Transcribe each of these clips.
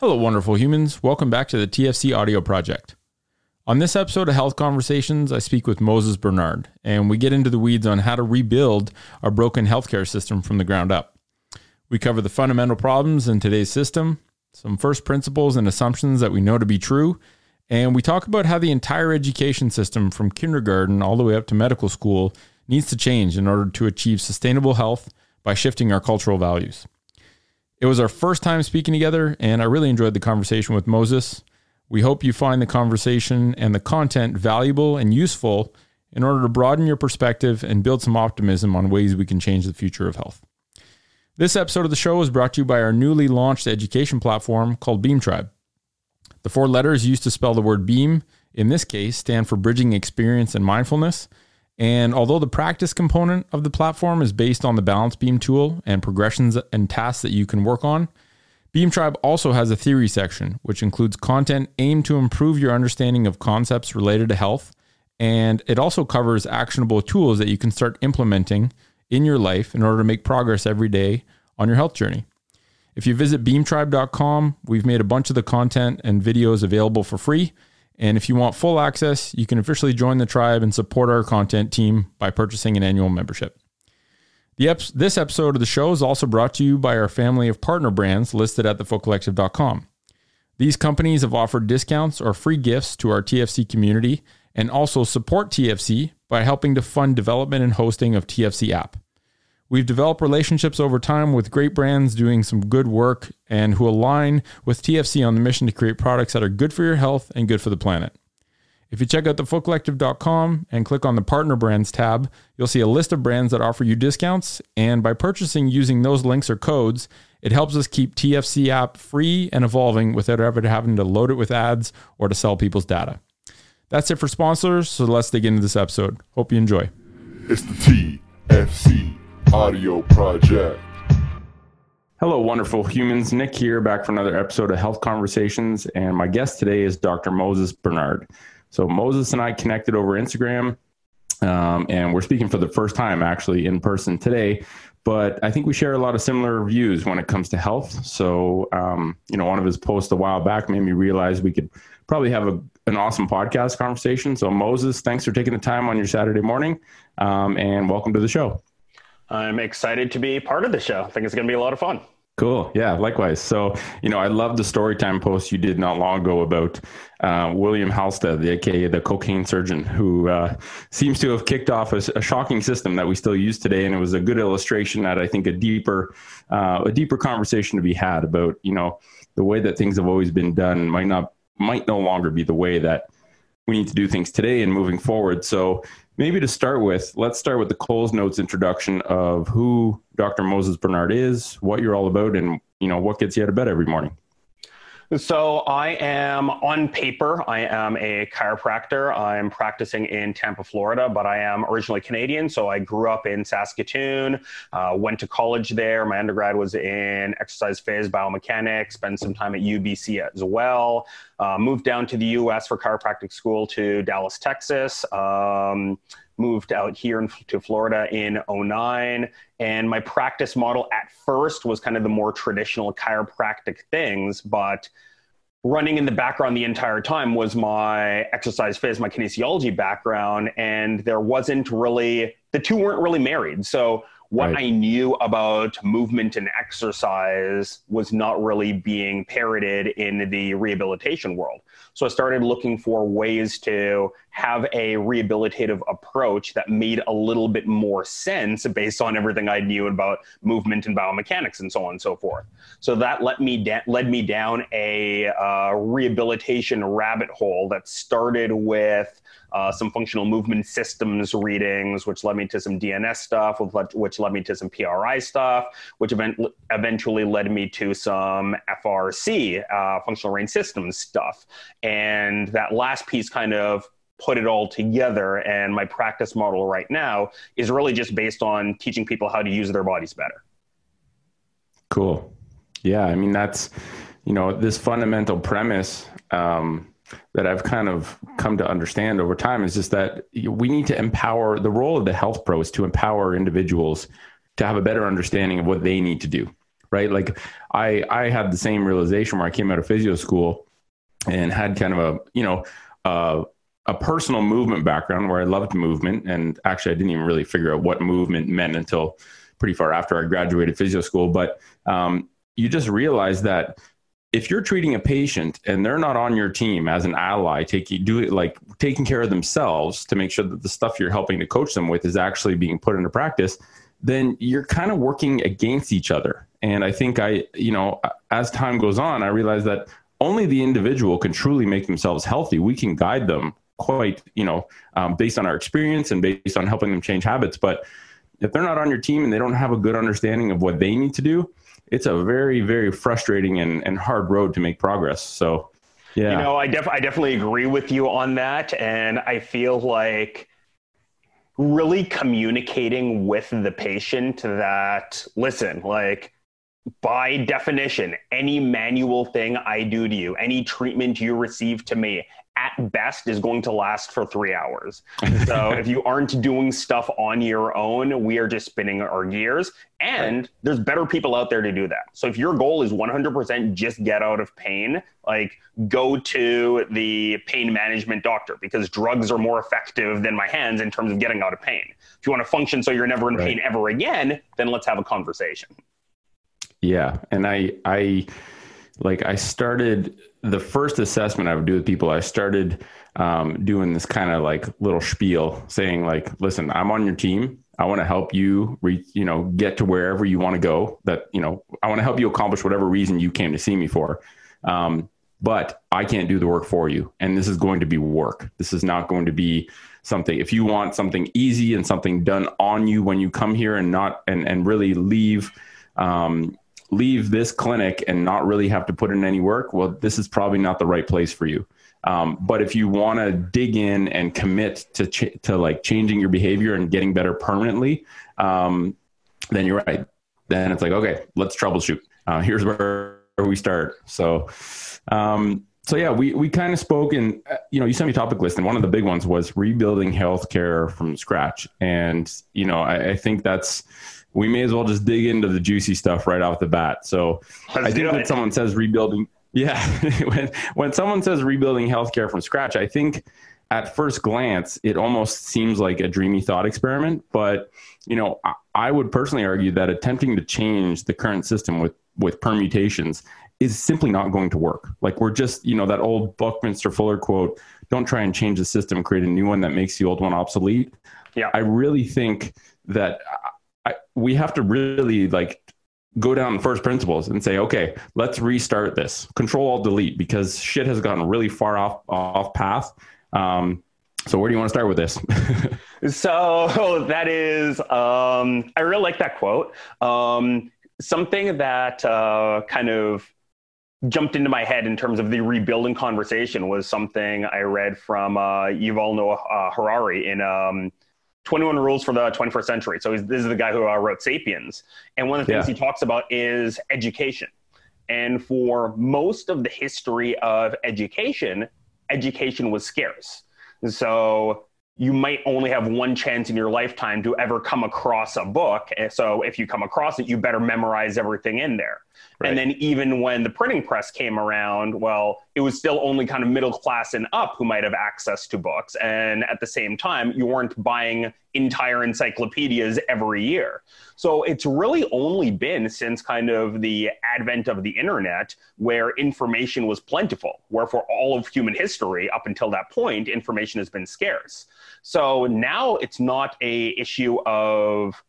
Hello, wonderful humans. Welcome back to the TFC Audio Project. On this episode of Health Conversations, I speak with Moses Bernard, and we get into the weeds on how to rebuild our broken healthcare system from the ground up. We cover the fundamental problems in today's system, some first principles and assumptions that we know to be true, and we talk about how the entire education system from kindergarten all the way up to medical school needs to change in order to achieve sustainable health by shifting our cultural values. It was our first time speaking together, and I really enjoyed the conversation with Moses. We hope you find the conversation and the content valuable and useful in order to broaden your perspective and build some optimism on ways we can change the future of health. This episode of the show is brought to you by our newly launched education platform called Beam Tribe. The four letters used to spell the word beam, in this case, stand for bridging experience and mindfulness. And although the practice component of the platform is based on the Balance Beam tool and progressions and tasks that you can work on, Beam Tribe also has a theory section, which includes content aimed to improve your understanding of concepts related to health. And it also covers actionable tools that you can start implementing in your life in order to make progress every day on your health journey. If you visit beamtribe.com, we've made a bunch of the content and videos available for free. And if you want full access, you can officially join the tribe and support our content team by purchasing an annual membership. Ep- this episode of the show is also brought to you by our family of partner brands listed at thefootcollective.com. These companies have offered discounts or free gifts to our TFC community and also support TFC by helping to fund development and hosting of TFC app. We've developed relationships over time with great brands doing some good work and who align with TFC on the mission to create products that are good for your health and good for the planet. If you check out thefootcollective.com and click on the partner brands tab, you'll see a list of brands that offer you discounts. And by purchasing using those links or codes, it helps us keep TFC app free and evolving without ever having to load it with ads or to sell people's data. That's it for sponsors. So let's dig into this episode. Hope you enjoy. It's the TFC Audio Project. Hello, wonderful humans. Nick here, back for another episode of Health Conversations. And my guest today is Dr. Moses Bernard. So, Moses and I connected over Instagram, um, and we're speaking for the first time actually in person today. But I think we share a lot of similar views when it comes to health. So, um, you know, one of his posts a while back made me realize we could probably have a, an awesome podcast conversation. So, Moses, thanks for taking the time on your Saturday morning, um, and welcome to the show. I'm excited to be part of the show. I think it's going to be a lot of fun. Cool. Yeah, likewise. So, you know, I love the story time post you did not long ago about uh, William Halsted, the aka the cocaine surgeon, who uh, seems to have kicked off a, a, shocking system that we still use today. And it was a good illustration that I think a deeper, uh, a deeper conversation to be had about, you know, the way that things have always been done might not, might no longer be the way that we need to do things today and moving forward. So, maybe to start with, let's start with the Coles Notes introduction of who Dr. Moses Bernard is, what you're all about, and you know what gets you out of bed every morning. So I am on paper, I am a chiropractor. I'm practicing in Tampa, Florida, but I am originally Canadian. So I grew up in Saskatoon, uh, went to college there. My undergrad was in exercise phys biomechanics, spent some time at UBC as well. Uh, moved down to the US for chiropractic school to Dallas, Texas. Um, moved out here in, to Florida in 09. And my practice model at first was kind of the more traditional chiropractic things, but running in the background the entire time was my exercise phys, my kinesiology background. And there wasn't really, the two weren't really married. So what right. I knew about movement and exercise was not really being parroted in the rehabilitation world. So I started looking for ways to have a rehabilitative approach that made a little bit more sense based on everything I knew about movement and biomechanics and so on and so forth. So that led me da- led me down a uh, rehabilitation rabbit hole that started with uh, some functional movement systems readings, which led me to some DNS stuff, which led me to some PRI stuff, which event- eventually led me to some FRC, uh, functional range systems stuff. And that last piece kind of put it all together. And my practice model right now is really just based on teaching people how to use their bodies better. Cool. Yeah. I mean, that's, you know, this fundamental premise um, that I've kind of come to understand over time is just that we need to empower the role of the health pro is to empower individuals to have a better understanding of what they need to do right? Like I I had the same realization where I came out of physio school and had kind of a you know uh, a personal movement background where I loved movement, and actually I didn't even really figure out what movement meant until pretty far after I graduated physio school. But um, you just realize that if you're treating a patient and they're not on your team as an ally, taking do it like taking care of themselves to make sure that the stuff you're helping to coach them with is actually being put into practice, then you're kind of working against each other. And I think I, you know, as time goes on, I realize that only the individual can truly make themselves healthy. We can guide them quite, you know, um, based on our experience and based on helping them change habits. But if they're not on your team and they don't have a good understanding of what they need to do, it's a very, very frustrating and, and hard road to make progress. So, yeah. You know, I, def- I definitely agree with you on that. And I feel like really communicating with the patient that, listen, like, by definition, any manual thing I do to you, any treatment you receive to me, at best is going to last for three hours. So if you aren't doing stuff on your own, we are just spinning our gears. And right. there's better people out there to do that. So if your goal is 100% just get out of pain, like go to the pain management doctor because drugs are more effective than my hands in terms of getting out of pain. If you want to function so you're never in right. pain ever again, then let's have a conversation. Yeah. And I, I, like I started the first assessment I would do with people, I started um, doing this kind of like little spiel saying like, listen, I'm on your team. I want to help you, re- you know, get to wherever you want to go. That you know, I want to help you accomplish whatever reason you came to see me for. Um, but I can't do the work for you, and this is going to be work. This is not going to be something. If you want something easy and something done on you when you come here, and not and and really leave um, leave this clinic and not really have to put in any work, well, this is probably not the right place for you. Um, but if you want to dig in and commit to ch- to like changing your behavior and getting better permanently, um, then you're right. Then it's like, okay, let's troubleshoot. Uh, here's where we start. So, um, so yeah, we we kind of spoke, and uh, you know, you sent me a topic list, and one of the big ones was rebuilding healthcare from scratch. And you know, I, I think that's we may as well just dig into the juicy stuff right off the bat. So Let's I think when someone says rebuilding, yeah, when, when someone says rebuilding healthcare from scratch, I think at first glance, it almost seems like a dreamy thought experiment. But, you know, I, I would personally argue that attempting to change the current system with, with permutations is simply not going to work. Like we're just, you know, that old Buckminster Fuller quote, don't try and change the system, create a new one that makes the old one obsolete. Yeah. I really think that we have to really like go down first principles and say, okay, let's restart this. Control all Delete because shit has gotten really far off off path. Um, so where do you want to start with this? so that is, um, I really like that quote. Um, something that uh, kind of jumped into my head in terms of the rebuilding conversation was something I read from uh, Yuval Noah uh, Harari in um, 21 Rules for the 21st Century. So this is the guy who uh, wrote Sapiens. And one of the things yeah. he talks about is education. And for most of the history of education, education was scarce. So you might only have one chance in your lifetime to ever come across a book. And so if you come across it, you better memorize everything in there. Right. And then even when the printing press came around, well, it was still only kind of middle class and up who might have access to books. And at the same time, you weren't buying entire encyclopedias every year. So it's really only been since kind of the advent of the internet where information was plentiful, where for all of human history up until that point, information has been scarce. So now it's not a issue of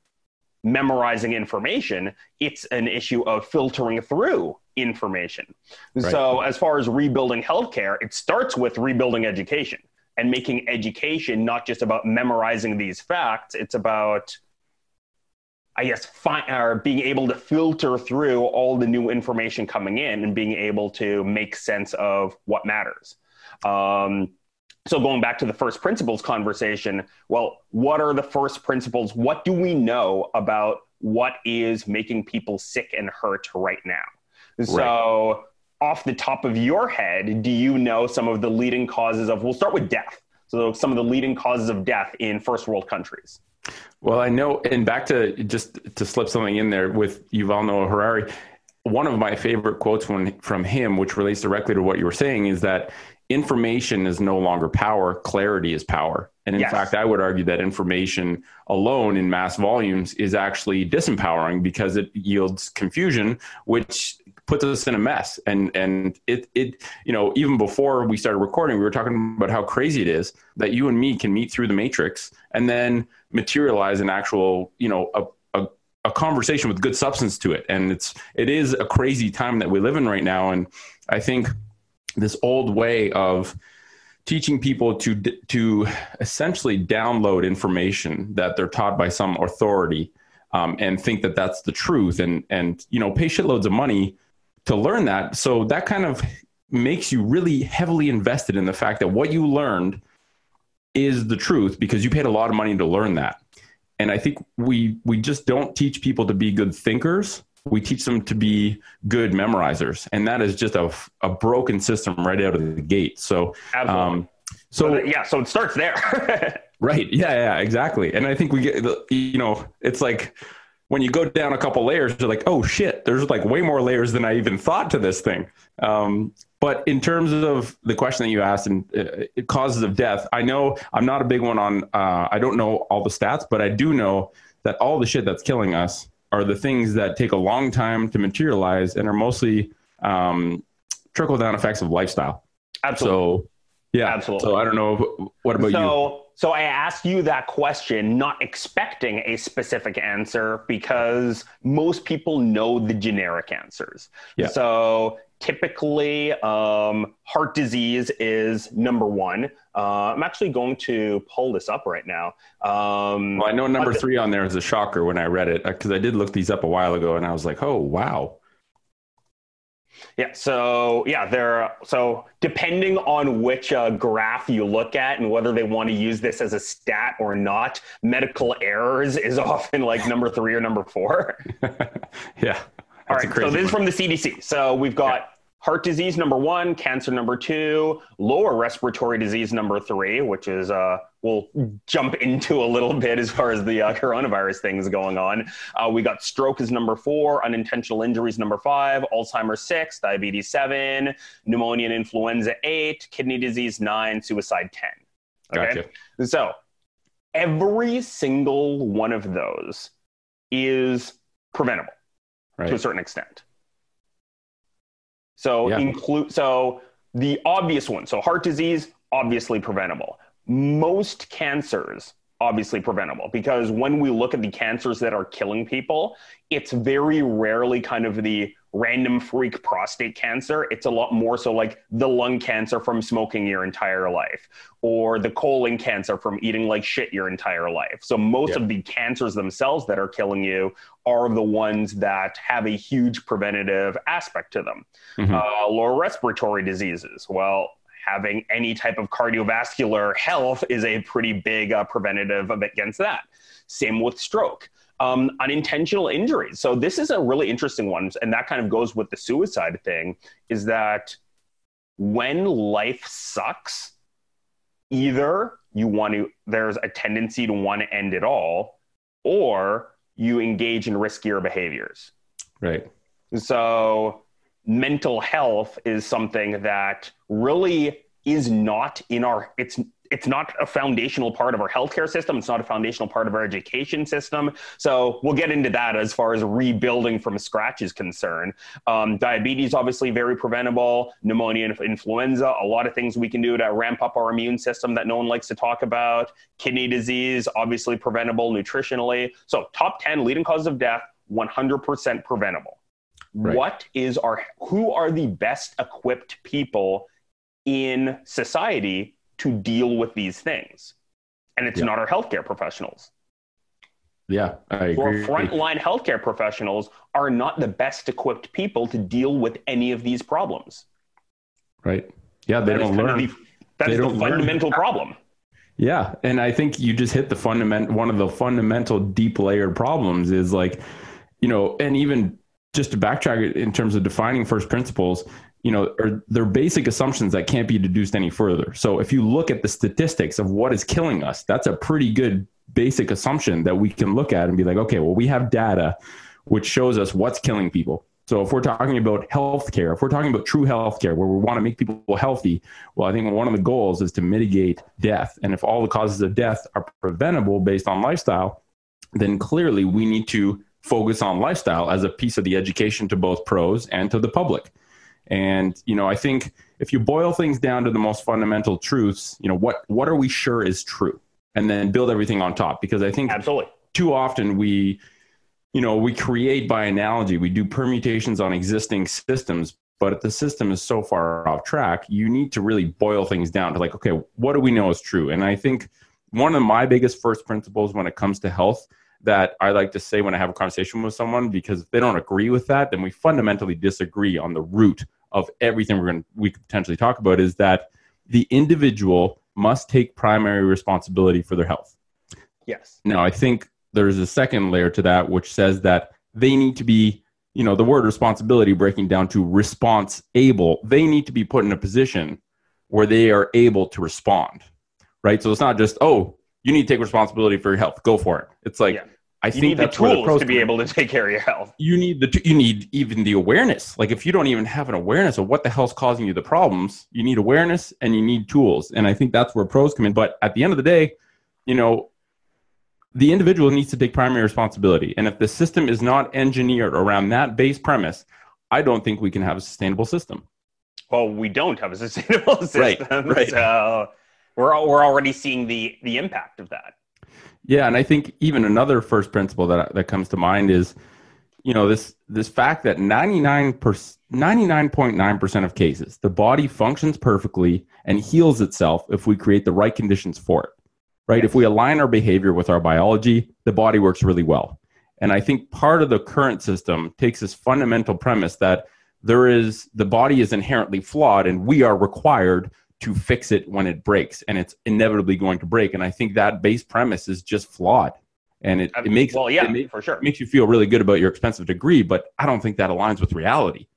memorizing information, it's an issue of filtering through information. Right. So, as far as rebuilding healthcare, it starts with rebuilding education and making education not just about memorizing these facts, it's about I guess fi- or being able to filter through all the new information coming in and being able to make sense of what matters. Um, so going back to the first principles conversation well what are the first principles? What do we know about what is making people sick and hurt right now? Right. so off the top of your head do you know some of the leading causes of we'll start with death. So some of the leading causes of death in first world countries. Well i know and back to just to slip something in there with yuval noah harari one of my favorite quotes from, from him, which relates directly to what you were saying, is that information is no longer power, clarity is power. And in yes. fact, I would argue that information alone in mass volumes is actually disempowering because it yields confusion, which puts us in a mess. And and it it you know even before we started recording, we were talking about how crazy it is that you and me can meet through the matrix and then materialize an actual you know a, a a conversation with good substance to it. And it's it is a crazy time that we live in right now. And I think this old way of teaching people to to essentially download information that they're taught by some authority um, and think that that's the truth. And and you know pay shitloads of money to learn that. So that kind of makes you really heavily invested in the fact that what you learned is the truth because you paid a lot of money to learn that. And i think we we just don't teach people to be good thinkers we teach them to be good memorizers and that is just a, a broken system right out of the gate. So um, so yeah so it starts there. Right. Yeah yeah exactly. And i think we get the, you know it's like when you go down a couple layers you're like oh shit there's like way more layers than i even thought to this thing. Um, but in terms of the question that you asked and uh, causes of death i know i'm not a big one on uh, i don't know all the stats but i do know that all the shit that's killing us are the things that take a long time to materialize and are mostly um, trickle down effects of lifestyle. Absolutely. So, yeah. Absolutely. So I don't know. What about so, you? So I asked you that question, not expecting a specific answer because most people know the generic answers. Yeah. So typically, um, heart disease is number one. Uh, I'm actually going to pull this up right now. Um, well, I know number three on there is a shocker when I read it because I did look these up a while ago and I was like, oh, wow. Yeah. So yeah, there. So depending on which uh, graph you look at and whether they want to use this as a stat or not, medical errors is often like number three or number four. yeah. All right. So this one. is from the CDC. So we've got heart disease number one, cancer number two, lower respiratory disease number three, which is uh, we'll jump into a little bit as far as the uh, coronavirus things going on. Uh, we got stroke is number four, unintentional injuries number five, Alzheimer's six, diabetes seven, pneumonia and influenza eight, kidney disease nine, suicide ten. Okay, gotcha. so every single one of those is preventable right. to a certain extent. So yeah. include so the obvious one. So heart disease, obviously preventable. Most cancers, obviously preventable because when we look at the cancers that are killing people, it's very rarely kind of the random freak prostate cancer. It's a lot more so like the lung cancer from smoking your entire life or the colon cancer from eating like shit your entire life. So most yeah. of the cancers themselves that are killing you are the ones that have a huge preventative aspect to them. Mm-hmm. Uh, lower respiratory diseases. Well, having any type of cardiovascular health is a pretty big uh, preventative against that. Same with stroke um, unintentional injuries. So this is a really interesting one, and that kind of goes with the suicide thing. Is that when life sucks, either you want to there's a tendency to want to end it all, or you engage in riskier behaviors. Right. So mental health is something that really is not in our it's it's not a foundational part of our healthcare system. It's not a foundational part of our education system. So we'll get into that as far as rebuilding from scratch is concerned. Um, diabetes, obviously, very preventable. Pneumonia and influenza, a lot of things we can do to ramp up our immune system that no one likes to talk about. Kidney disease, obviously preventable nutritionally. So top 10 leading causes of death, 100% preventable. Right. What is our, who are the best equipped people in society to deal with these things. And it's yeah. not our healthcare professionals. Yeah, I agree. frontline healthcare professionals are not the best equipped people to deal with any of these problems. Right. Yeah, they that don't learn. The, that they is the fundamental learn. problem. Yeah, and I think you just hit the fundament. One of the fundamental, deep layered problems is like, you know, and even just to backtrack in terms of defining first principles, you know, are they're basic assumptions that can't be deduced any further. So if you look at the statistics of what is killing us, that's a pretty good basic assumption that we can look at and be like, okay, well, we have data which shows us what's killing people. So if we're talking about healthcare, if we're talking about true healthcare, where we want to make people healthy, well, I think one of the goals is to mitigate death. And if all the causes of death are preventable based on lifestyle, then clearly we need to focus on lifestyle as a piece of the education to both pros and to the public. And you know, I think if you boil things down to the most fundamental truths, you know, what what are we sure is true, and then build everything on top. Because I think Absolutely. too often we you know we create by analogy we do permutations on existing systems but if the system is so far off track you need to really boil things down to like okay what do we know is true and i think one of my biggest first principles when it comes to health that i like to say when i have a conversation with someone because if they don't agree with that then we fundamentally disagree on the root of everything we're going to we could potentially talk about is that the individual must take primary responsibility for their health Yes. now, I think there's a second layer to that, which says that they need to be, you know, the word responsibility breaking down to response able. They need to be put in a position where they are able to respond, right? So it's not just, oh, you need to take responsibility for your health. Go for it. It's like, Yeah. I You think the where the tools to be able to take care of your health. You need the t- you need even the awareness. Like if you don't even have an awareness of what the hell's causing you the problems, you need awareness and you need tools. And I think that's where pros come in. But at the end of the day, you know, the individual needs to take primary responsibility. And if the system is not engineered around that base premise, I don't think we can have a sustainable system. Well, we don't have a sustainable system, Right, right. so we're al- we're already seeing the the impact of that. Yeah, and I think even another first principle that that comes to mind is, you know, this this fact that 99 99.9% of cases, the body functions perfectly and heals itself if we create the right conditions for it. Right? If we align our behavior with our biology, the body works really well. And I think part of the current system takes this fundamental premise that there is the body is inherently flawed and we are required to fix it when it breaks and it's inevitably going to break and i think that base premise is just flawed and it, it um, makes well, yeah, for sure. it makes you feel really good about your expensive degree but i don't think that aligns with reality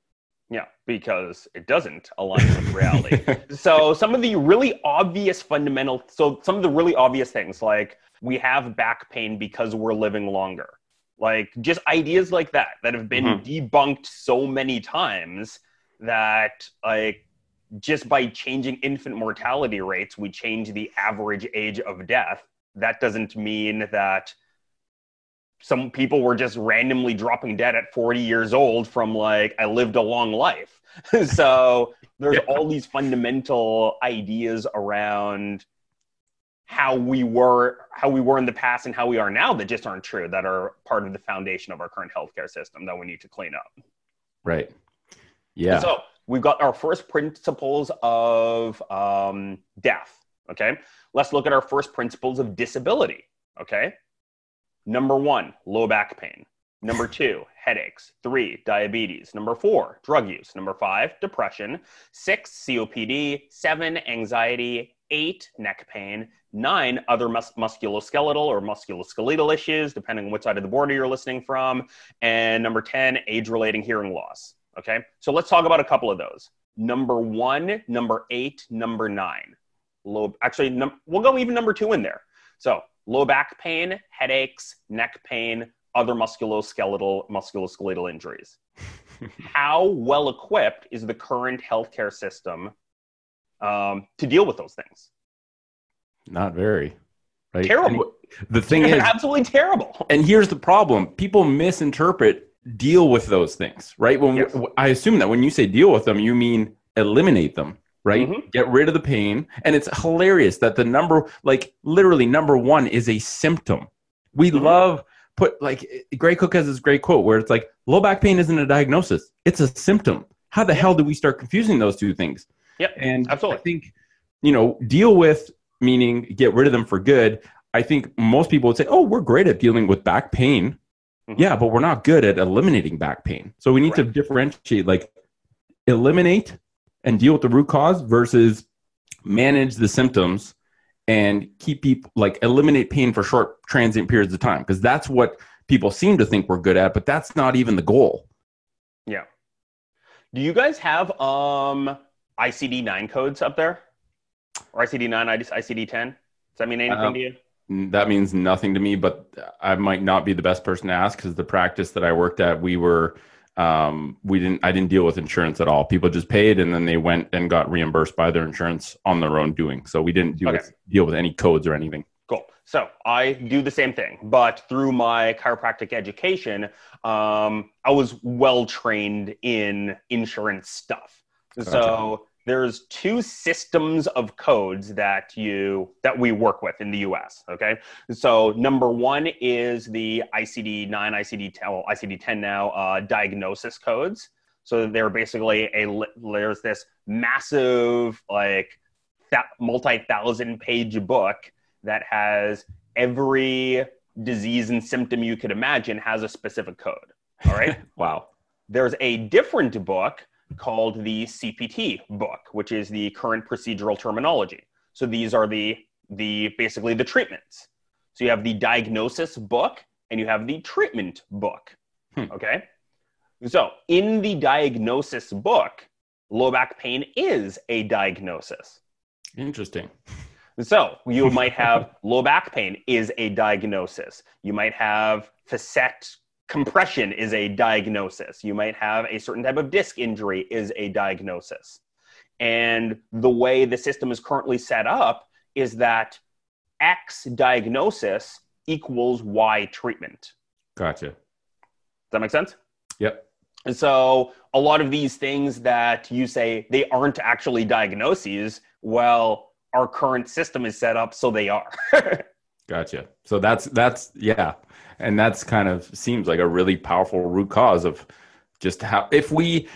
Yeah, because it doesn't align with reality. so some of the really obvious fundamental so some of the really obvious things like we have back pain because we're living longer. Like just ideas like that that have been mm-hmm. debunked so many times that like just by changing infant mortality rates we change the average age of death. That doesn't mean that some people were just randomly dropping dead at 40 years old from like I lived a long life. so there's Yeah. all these fundamental ideas around how we were how we were in the past and how we are now that just aren't true that are part of the foundation of our current healthcare system that we need to clean up. right yeah So we've got our first principles of um, death. Okay. Let's look at our first principles of disability. Okay. Number one, low back pain. Number two, headaches. Three, diabetes. Number four, drug use. Number five, depression. Six, COPD. Seven, anxiety. Eight, neck pain. Nine, other mus- musculoskeletal or musculoskeletal issues, depending on which side of the border you're listening from. And number 10, age relating hearing loss. Okay. So let's talk about a couple of those. Number one, number eight, number nine. Low, actually, num- we'll go even number two in there. So low back pain, headaches, neck pain, other musculoskeletal, musculoskeletal injuries. How well equipped is the current healthcare system um, to deal with those things? not very right Terrible. And the thing is absolutely terrible. and here's the problem people misinterpret deal with those things right? When Yes. i assume that when you say deal with them you mean eliminate them right? Mhm. get rid of the pain. And it's hilarious that the number like literally number one is a symptom. We Mhm. love put like gray cook has this great quote where it's like low back pain isn't a diagnosis it's a symptom. How the hell do we start confusing those two things? Yep, and absolutely. i think you know deal with meaning get rid of them for good. I think most people would say oh we're great at dealing with back pain Mhm. yeah but we're not good at eliminating back pain so we need to differentiate like eliminate and deal with the root cause versus manage the symptoms and keep people like eliminate pain for short transient periods of time because that's what people seem to think we're good at but that's not even the goal Yeah. Do you guys have um ICD nine codes up there, or ICD nine, ICD ten? Does that mean anything Um, to you? That means nothing to me but i might not be the best person to ask because the practice that i worked at we were um, we didn't. I didn't deal with insurance at all. People just paid, and then they went and got reimbursed by their insurance on their own doing. So we didn't do Okay. with, deal with any codes or anything. Cool. So I do the same thing, but through my chiropractic education, um, I was well trained in insurance stuff. So there's two systems of codes that you that we work with in the U.S. Okay, so number one is the ICD nine, ICD ten, well, ICD ten now uh, diagnosis codes. So they're basically a there's this massive like that multi-thousand page book that has every disease and symptom you could imagine has a specific code. All right. Wow. There's a different book called the CPT book, which is the current procedural terminology. So these are the the basically the treatments. So you have the diagnosis book and you have the treatment book. Hmm. Okay. So in the diagnosis book, low back pain is a diagnosis. Interesting. So you might have low back pain is a diagnosis. You might have facet compression is a diagnosis. You might have a certain type of disc injury is a diagnosis. And the way the system is currently set up is that X diagnosis equals Y treatment. Gotcha. Does that make sense? Yep. And so a lot of these things that you say they aren't actually diagnoses, well, our current system is set up so they are. Gotcha. So that's that's yeah, and that's kind of seems like a really powerful root cause of just how if we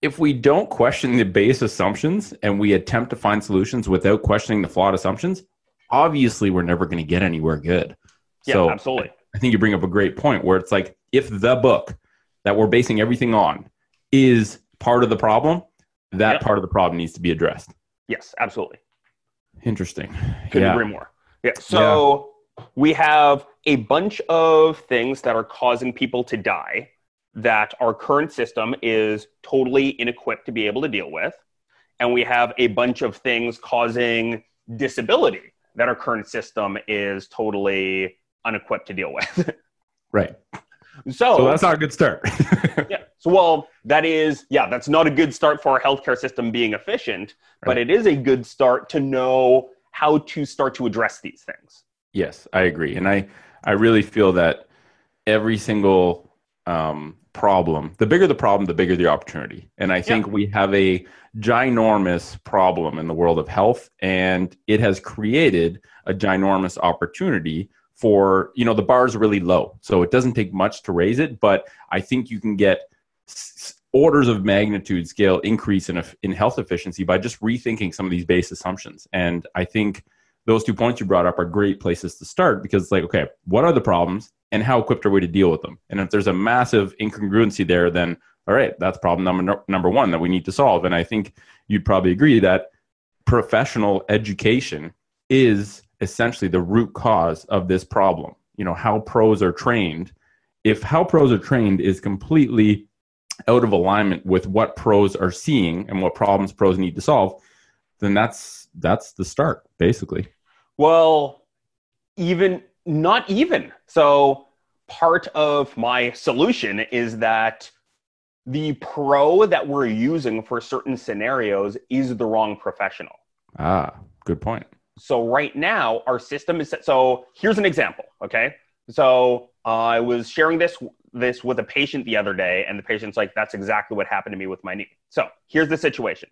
if we don't question the base assumptions and we attempt to find solutions without questioning the flawed assumptions, obviously we're never going to get anywhere good. yeah, so absolutely. I think you bring up a great point where it's like if the book that we're basing everything on is part of the problem, that Yep. part of the problem needs to be addressed. Yes, absolutely. Interesting. Couldn't yeah. agree more. Yeah. So we have a bunch of things that are causing people to die that our current system is totally inequipped to be able to deal with. And we have a bunch of things causing disability that our current system is totally unequipped to deal with. Right. so, So that's not a good start. yeah. So, well, that is, yeah, that's not a good start for our healthcare system being efficient, but it is a good start to know how to start to address these things. Yes, I agree, and I I really feel that every single um, problem, the bigger the problem, the bigger the opportunity, and I think we have a ginormous problem in the world of health, and it has created a ginormous opportunity for you know the bar is really low, so it doesn't take much to raise it, but I think you can get s- orders of magnitude scale increase in, in health efficiency by just rethinking some of these base assumptions, and I think those two points you brought up are great places to start because it's like, okay, what are the problems and how equipped are we to deal with them? And if there's a massive incongruency there, then all right, that's problem number number one that we need to solve. And I think you'd probably agree that professional education is essentially the root cause of this problem. You know, how pros are trained. If how pros are trained is completely out of alignment with what pros are seeing and what problems pros need to solve, then that's that's the start basically. Well, even not even. So, part of my solution is that the pro that we're using for certain scenarios is the wrong professional. Ah, good point. So right now, our system is set. So here's an example. Okay. So I was sharing this this with a patient the other day, and the patient's like, "That's exactly what happened to me with my knee." So here's the situation: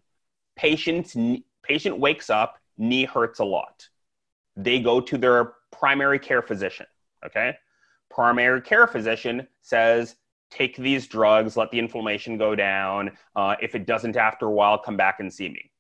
patient's patient wakes up, knee hurts a lot. They go to their primary care physician. Okay. Primary care physician says, "Take these drugs, let the inflammation go down. Uh, if it doesn't after a while, come back and see me."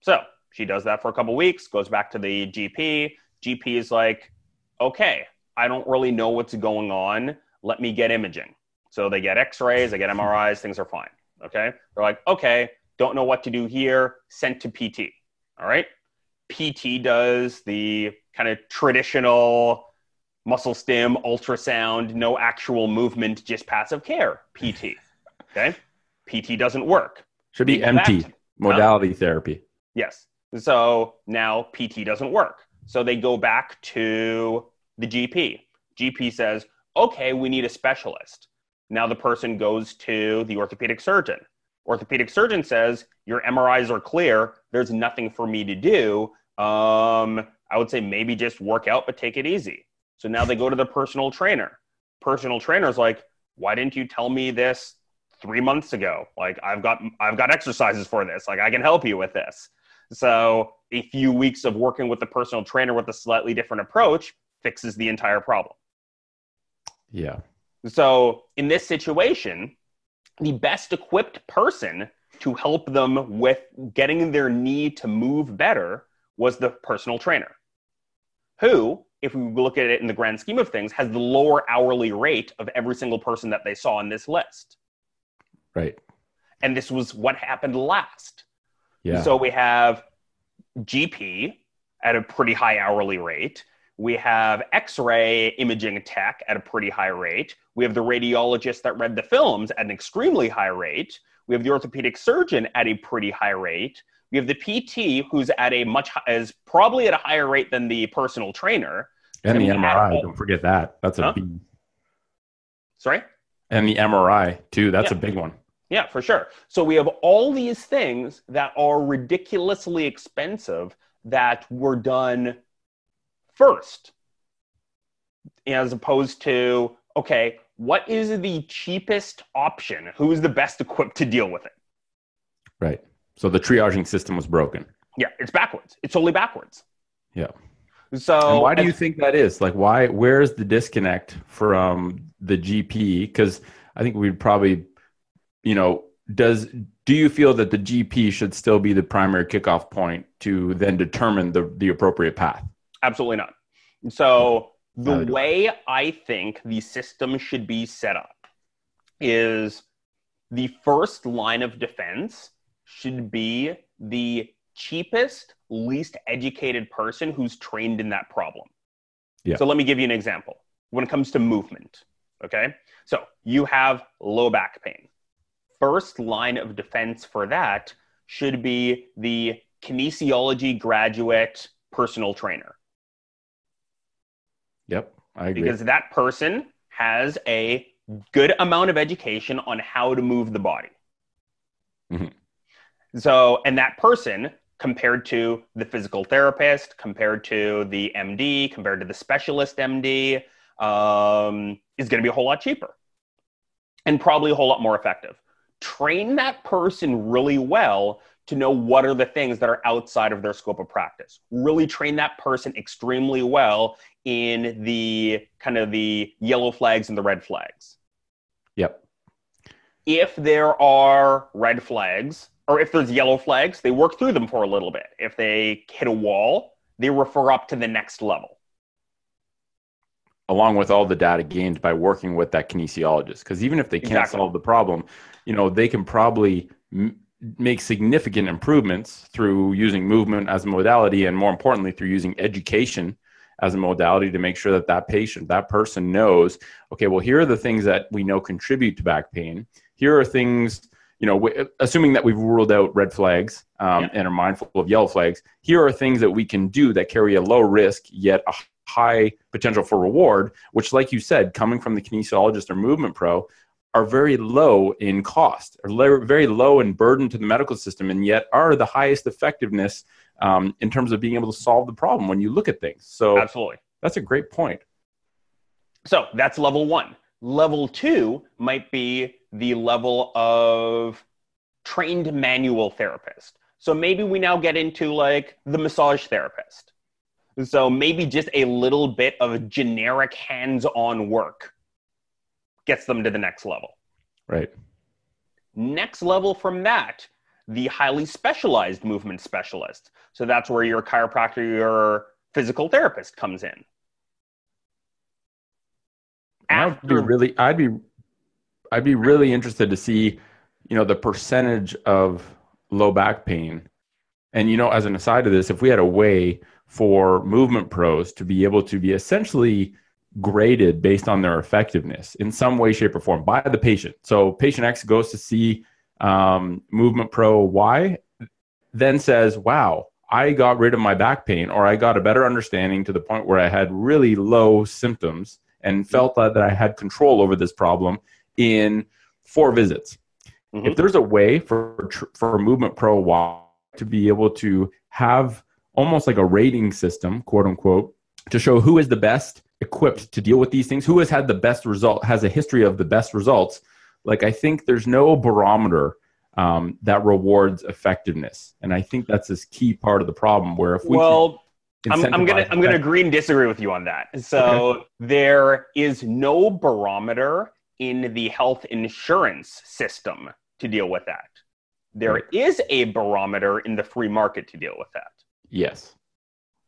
So she does that for a couple weeks, goes back to the GP. GP is like, okay, I don't really know what's going on. Let me get imaging. So they get x rays, they get MRIs, things are fine. Okay. They're like, okay, don't know what to do here, sent to PT. All right. PT does the kind of traditional muscle stim, ultrasound, no actual movement, just passive care PT. Okay. PT doesn't work. Should be They go back MT modality therapy. Yes. So now PT doesn't work. So they go back to the GP. GP says, okay, we need a specialist. Now the person goes to the orthopedic surgeon. Orthopedic surgeon says, Your MRIs are clear. There's nothing for me to do. Um, I would say maybe just work out, but take it easy. So now they go to the personal trainer. Personal trainer's like, Why didn't you tell me this three months ago? Like I've got I've got exercises for this. Like I can help you with this. So a few weeks of working with the personal trainer with a slightly different approach fixes the entire problem. Yeah. So in this situation, the best equipped person to help them with getting their knee to move better was the personal trainer, who, if we look at it in the grand scheme of things, has the lower hourly rate of every single person that they saw on this list. Right. And this was what happened last. Yeah. So we have GP at a pretty high hourly rate. We have X ray imaging tech at a pretty high rate. We have the radiologist that read the films at an extremely high rate. We have the orthopedic surgeon at a pretty high rate. We have the PT who's at a much is probably at a higher rate than the personal trainer. and the MRI. Don't forget that. That's a Huh? big. Sorry? And the MRI too. That's Yeah. a big one. Yeah, for sure. So we have all these things that are ridiculously expensive that were done first, as opposed to, okay, what is the cheapest option? Who is the best equipped to deal with it? Right. So the triaging system was broken. Yeah, it's backwards. It's totally backwards. Yeah. So and why do you think that is? Like, why? Where's the disconnect from the GP? Because I think we'd probably, you know, does do you feel that the GP should still be the primary kickoff point to then determine the the appropriate path? Absolutely not. So the way I think the system should be set up is the first line of defense should be the cheapest, least educated person who's trained in that problem. Yeah. So let me give you an example. When it comes to movement, okay? So you have low back pain. First line of defense for that should be the kinesiology graduate personal trainer Yep, I agree. because that person has a good amount of education on how to move the body. Mhm. So, and that person compared to the physical therapist, compared to the MD, compared to the specialist MD, um, is going to be a whole lot cheaper and probably a whole lot more effective. Train that person really well to know what are the things that are outside of their scope of practice. Really train that person extremely well in the kind of the yellow flags and the red flags. yep, If there are red flags, or if there's yellow flags, they work through them for a little bit. If they hit a wall, they refer up to the next level. along with all the data gained by working with that kinesiologist, because even if they can't Exactly. solve the problem, you know, they can probably m- make significant improvements through using movement as a modality, and more importantly, through using education as a modality to make sure that that patient, that person knows, okay, well, here are the things that we know contribute to back pain. Here are things, you know, w- assuming that we've ruled out red flags um, Yeah. and are mindful of yellow flags, here are things that we can do that carry a low risk yet a high potential for reward, which, like you said, coming from the kinesiologist or movement pro, are very low in cost, are very low in burden to the medical system, and yet are the highest effectiveness um, in terms of being able to solve the problem when you look at things. So Absolutely. that's a great point. So that's level one. Level two might be the level of trained manual therapist. So maybe we now get into like the massage therapist. So maybe just a little bit of generic hands on work gets them to the next level. Right. Next level from that, the highly specialized movement specialist. So that's where your chiropractor, your physical therapist comes in. I'd be really, I'd be, I'd be really interested to see, you know, the percentage of low back pain. And you know, as an aside to this, if we had a way for movement pros to be able to be essentially graded based on their effectiveness in some way, shape, or form by the patient. So patient X goes to see um, movement pro Y, then says, "Wow, I got rid of my back pain, or I got a better understanding to the point where I had really low symptoms." and felt that, that I had control over this problem in four visits. Mhm. If there's a way for for Movement Pro Y to be able to have almost like a rating system, quote unquote, to show who is the best equipped to deal with these things, who has had the best result, has a history of the best results. Like I think there's no barometer um, that rewards effectiveness, and I think that's this key part of the problem. Where if we well, I'm, I'm gonna I'm gonna agree and disagree with you on that. So there is no barometer in the health insurance system to deal with that. There is Right. a barometer in the free market to deal with that. yes,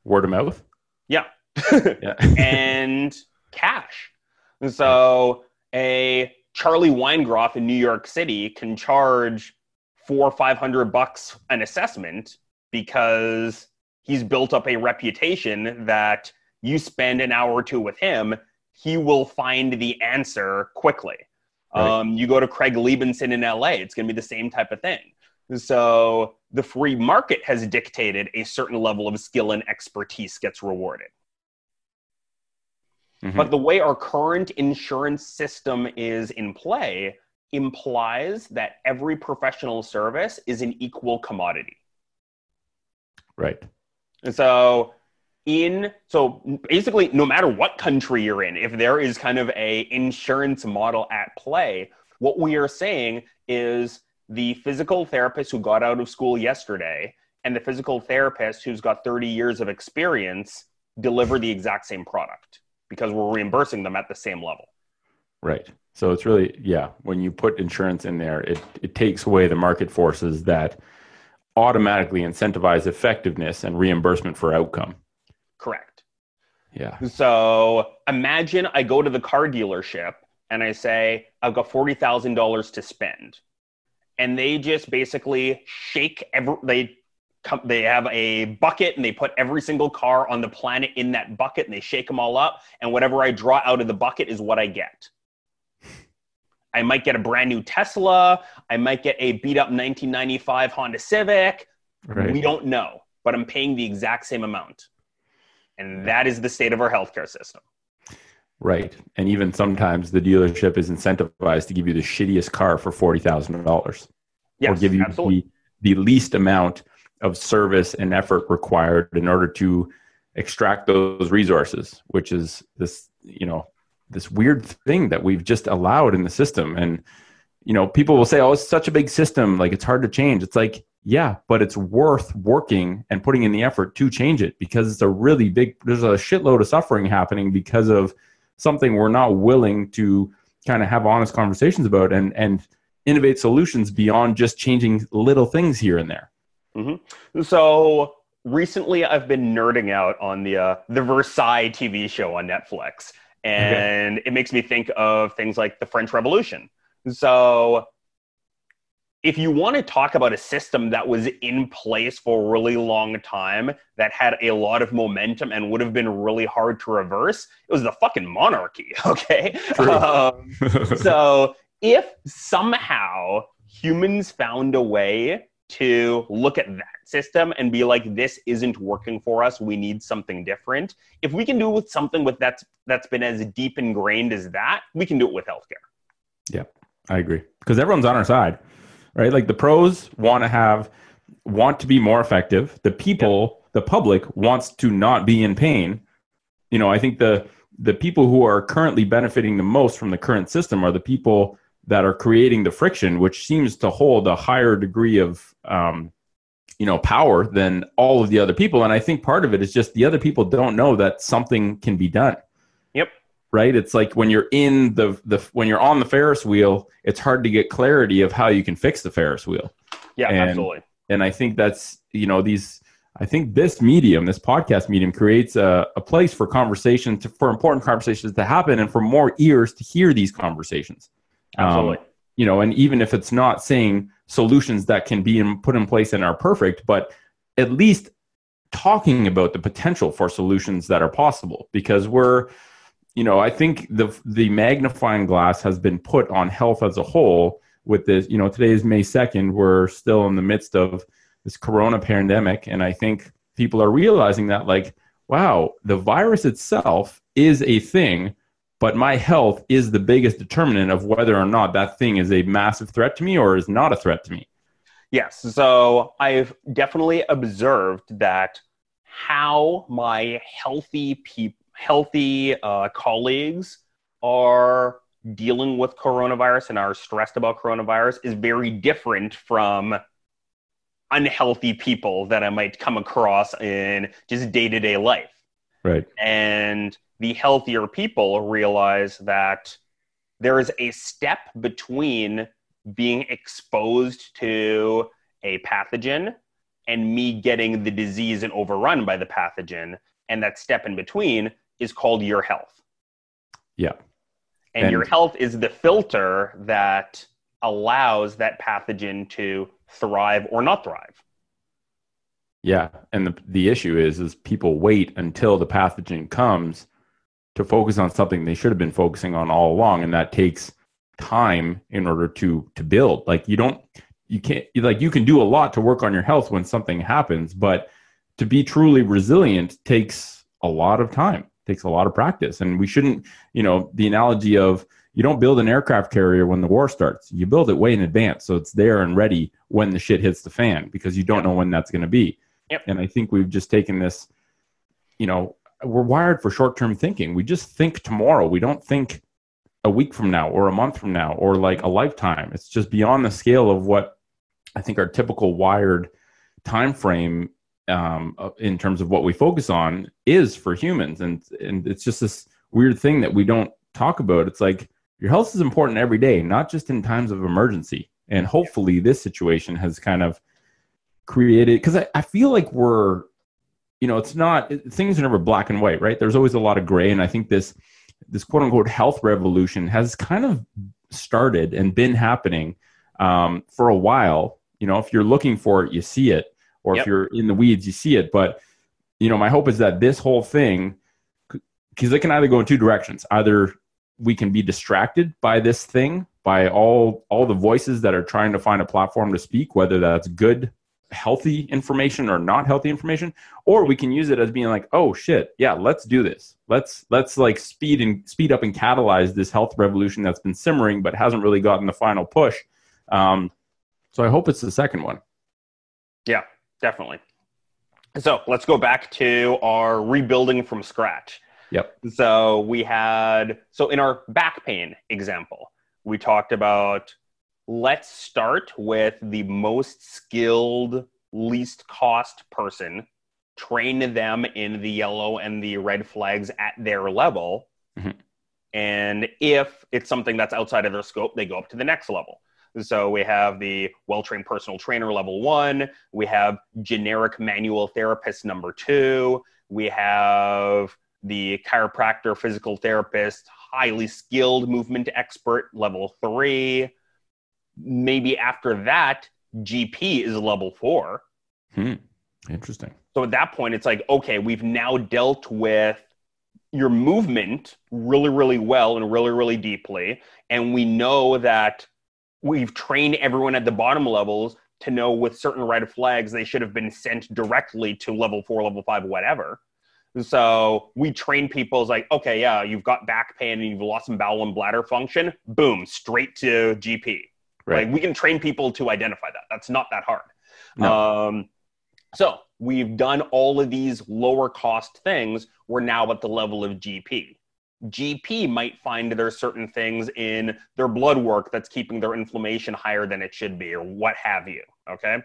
word of mouth, Yeah. yeah, and cash. And so a Charlie Weingroff in New York City can charge four or five hundred bucks an assessment because he's built up a reputation that you spend an hour or two with him, he will find the answer quickly. Right. Um, you go to Craig Liebenson in LA, it's going to be the same type of thing. So the free market has dictated a certain level of skill and expertise gets rewarded. Mhm. But the way our current insurance system is in play implies that every professional service is an equal commodity. right, And so in so basically no matter what country you're in, if there is kind of a insurance model at play, what we are saying is the physical therapist who got out of school yesterday and the physical therapist who's got 30 years of experience deliver the exact same product because we're reimbursing them at the same level. right. So it's really yeah. When you put insurance in there, it it takes away the market forces that automatically incentivize effectiveness and reimbursement for outcome. Correct. Yeah. So imagine I go to the car dealership and I say, I've got $40,000 to spend. And they just basically shake every, they come, they have a bucket and they put every single car on the planet in that bucket and they shake them all up. And whatever I draw out of the bucket is what I get. I might get a brand new Tesla. I might get a beat up 1995 Honda Civic. Right. We don't know, but I'm paying the exact same amount. And that is the state of our healthcare system. Right. And even sometimes the dealership is incentivized to give you the shittiest car for forty thousand dollars. Yes, or give you absolutely. the, the least amount of service and effort required in order to extract those resources, which is this, you know, this weird thing that we've just allowed in the system. And, you know, people will say, oh, it's such a big system, like it's hard to change. It's like, yeah, but it's worth working and putting in the effort to change it because it's a really big, there's a shitload of suffering happening because of something we're not willing to kind of have honest conversations about and, and, innovate solutions beyond just changing little things here and there. So recently, I've been nerding out on the uh, the Versailles TV show on Netflix, and it makes me think of things like the French Revolution. So, if you want to talk about a system that was in place for a really long time, that had a lot of momentum and would have been really hard to reverse, it was the fucking monarchy. Okay, Um, so if somehow humans found a way to look at that system and be like this isn't working for us we need something different if we can do with something with that's that's been as deep ingrained as that we can do it with healthcare Yeah, I agree because everyone's on our side, right? Like the pros want to have, want to be more effective. The people, the public wants to not be in pain. You know, I think the the people who are currently benefiting the most from the current system are the people that are creating the friction, which seems to hold a higher degree of, um, you know, power than all of the other people. And I think part of it is just the other people don't know that something can be done. Yep. Right? It's like when you're in the the when you're on the ferris wheel it's hard to get clarity of how you can fix the ferris wheel. Yeah And- absolutely. and i think that's you know these i think this medium this podcast medium creates a, a place for conversation to, for important conversations to happen and for more ears to hear these conversations Um, absolutely you know and even if it's not saying solutions that can be in, put in place and are perfect but at least talking about the potential for solutions that are possible because we're you know i think the the magnifying glass has been put on health as a whole with this you know today is may 2nd we're still in the midst of this corona pandemic and i think people are realizing that like wow the virus itself is a thing but my health is the biggest determinant of whether or not that thing is a massive threat to me or is not a threat to me. Yes. So I've definitely observed that how my healthy pe- healthy uh, colleagues are dealing with coronavirus and are stressed about coronavirus is very different from unhealthy people that I might come across in just day to day life. Right. And the healthier people realize that there is a step between being exposed to a pathogen and me getting the disease and overrun by the pathogen. And that step in between is called your health. Yeah. And, And- your health is the filter that allows that pathogen to thrive or not thrive. Yeah, and the the issue is is people wait until the pathogen comes to focus on something they should have been focusing on all along, and that takes time in order to to build. Like you don't you can't like you can do a lot to work on your health when something happens, but to be truly resilient takes a lot of time, takes a lot of practice, and we shouldn't. You know, the analogy of you don't build an aircraft carrier when the war starts. You build it way in advance, so it's there and ready when the shit hits the fan because you don't know when that's going to be. Yep. And I think we've just taken this, you know, we're wired for short term thinking. We just think tomorrow. We don't think a week from now or a month from now or like a lifetime. It's just beyond the scale of what I think our typical wired time frame um, uh, in terms of what we focus on is for humans. And and it's just this weird thing that we don't talk about. It's like your health is important every day, not just in times of emergency. And hopefully, this situation has kind of created because I, I feel like we're you know it's not it, things are never black and white right? There's always a lot of gray and i think this this quote unquote health revolution has kind of started and been happening um, for a while. You know if you're looking for it you see it or Yep. if you're in the weeds you see it. But you know my hope is that this whole thing because it can either go in two directions. Either we can be distracted by this thing by all all the voices that are trying to find a platform to speak whether that's good healthy information or not healthy information or we can use it as being like oh shit yeah let's do this let's let's like speed and speed up and catalyze this health revolution that's been simmering but hasn't really gotten the final push um, so i hope it's the second one Yeah, definitely. So let's go back to our rebuilding from scratch. yep So we had, so in our back pain example, we talked about let's start with the most skilled, least cost person, train them in the yellow and the red flags at their level. Mhm. And if it's something that's outside of their scope, they go up to the next level. So we have the well trained personal trainer level one, we have generic manual therapist number two, we have the chiropractor, physical therapist, highly skilled movement expert level three. Maybe after that, GP is level four. hmm. interesting So at that point, it's like, okay, we've now dealt with your movement really, really well and really, really deeply. And we know that we've trained everyone at the bottom levels to know with certain red flags they should have been sent directly to level four, level five, whatever. So we train people as like, okay, yeah, you've got back pain and you've lost some bowel and bladder function. Boom, straight to GP. Right. Like we can train people to identify that. That's not that hard. No. Um, so we've done all of these lower cost things. We're now at the level of GP. GP might find there's certain things in their blood work that's keeping their inflammation higher than it should be, or what have you. Okay.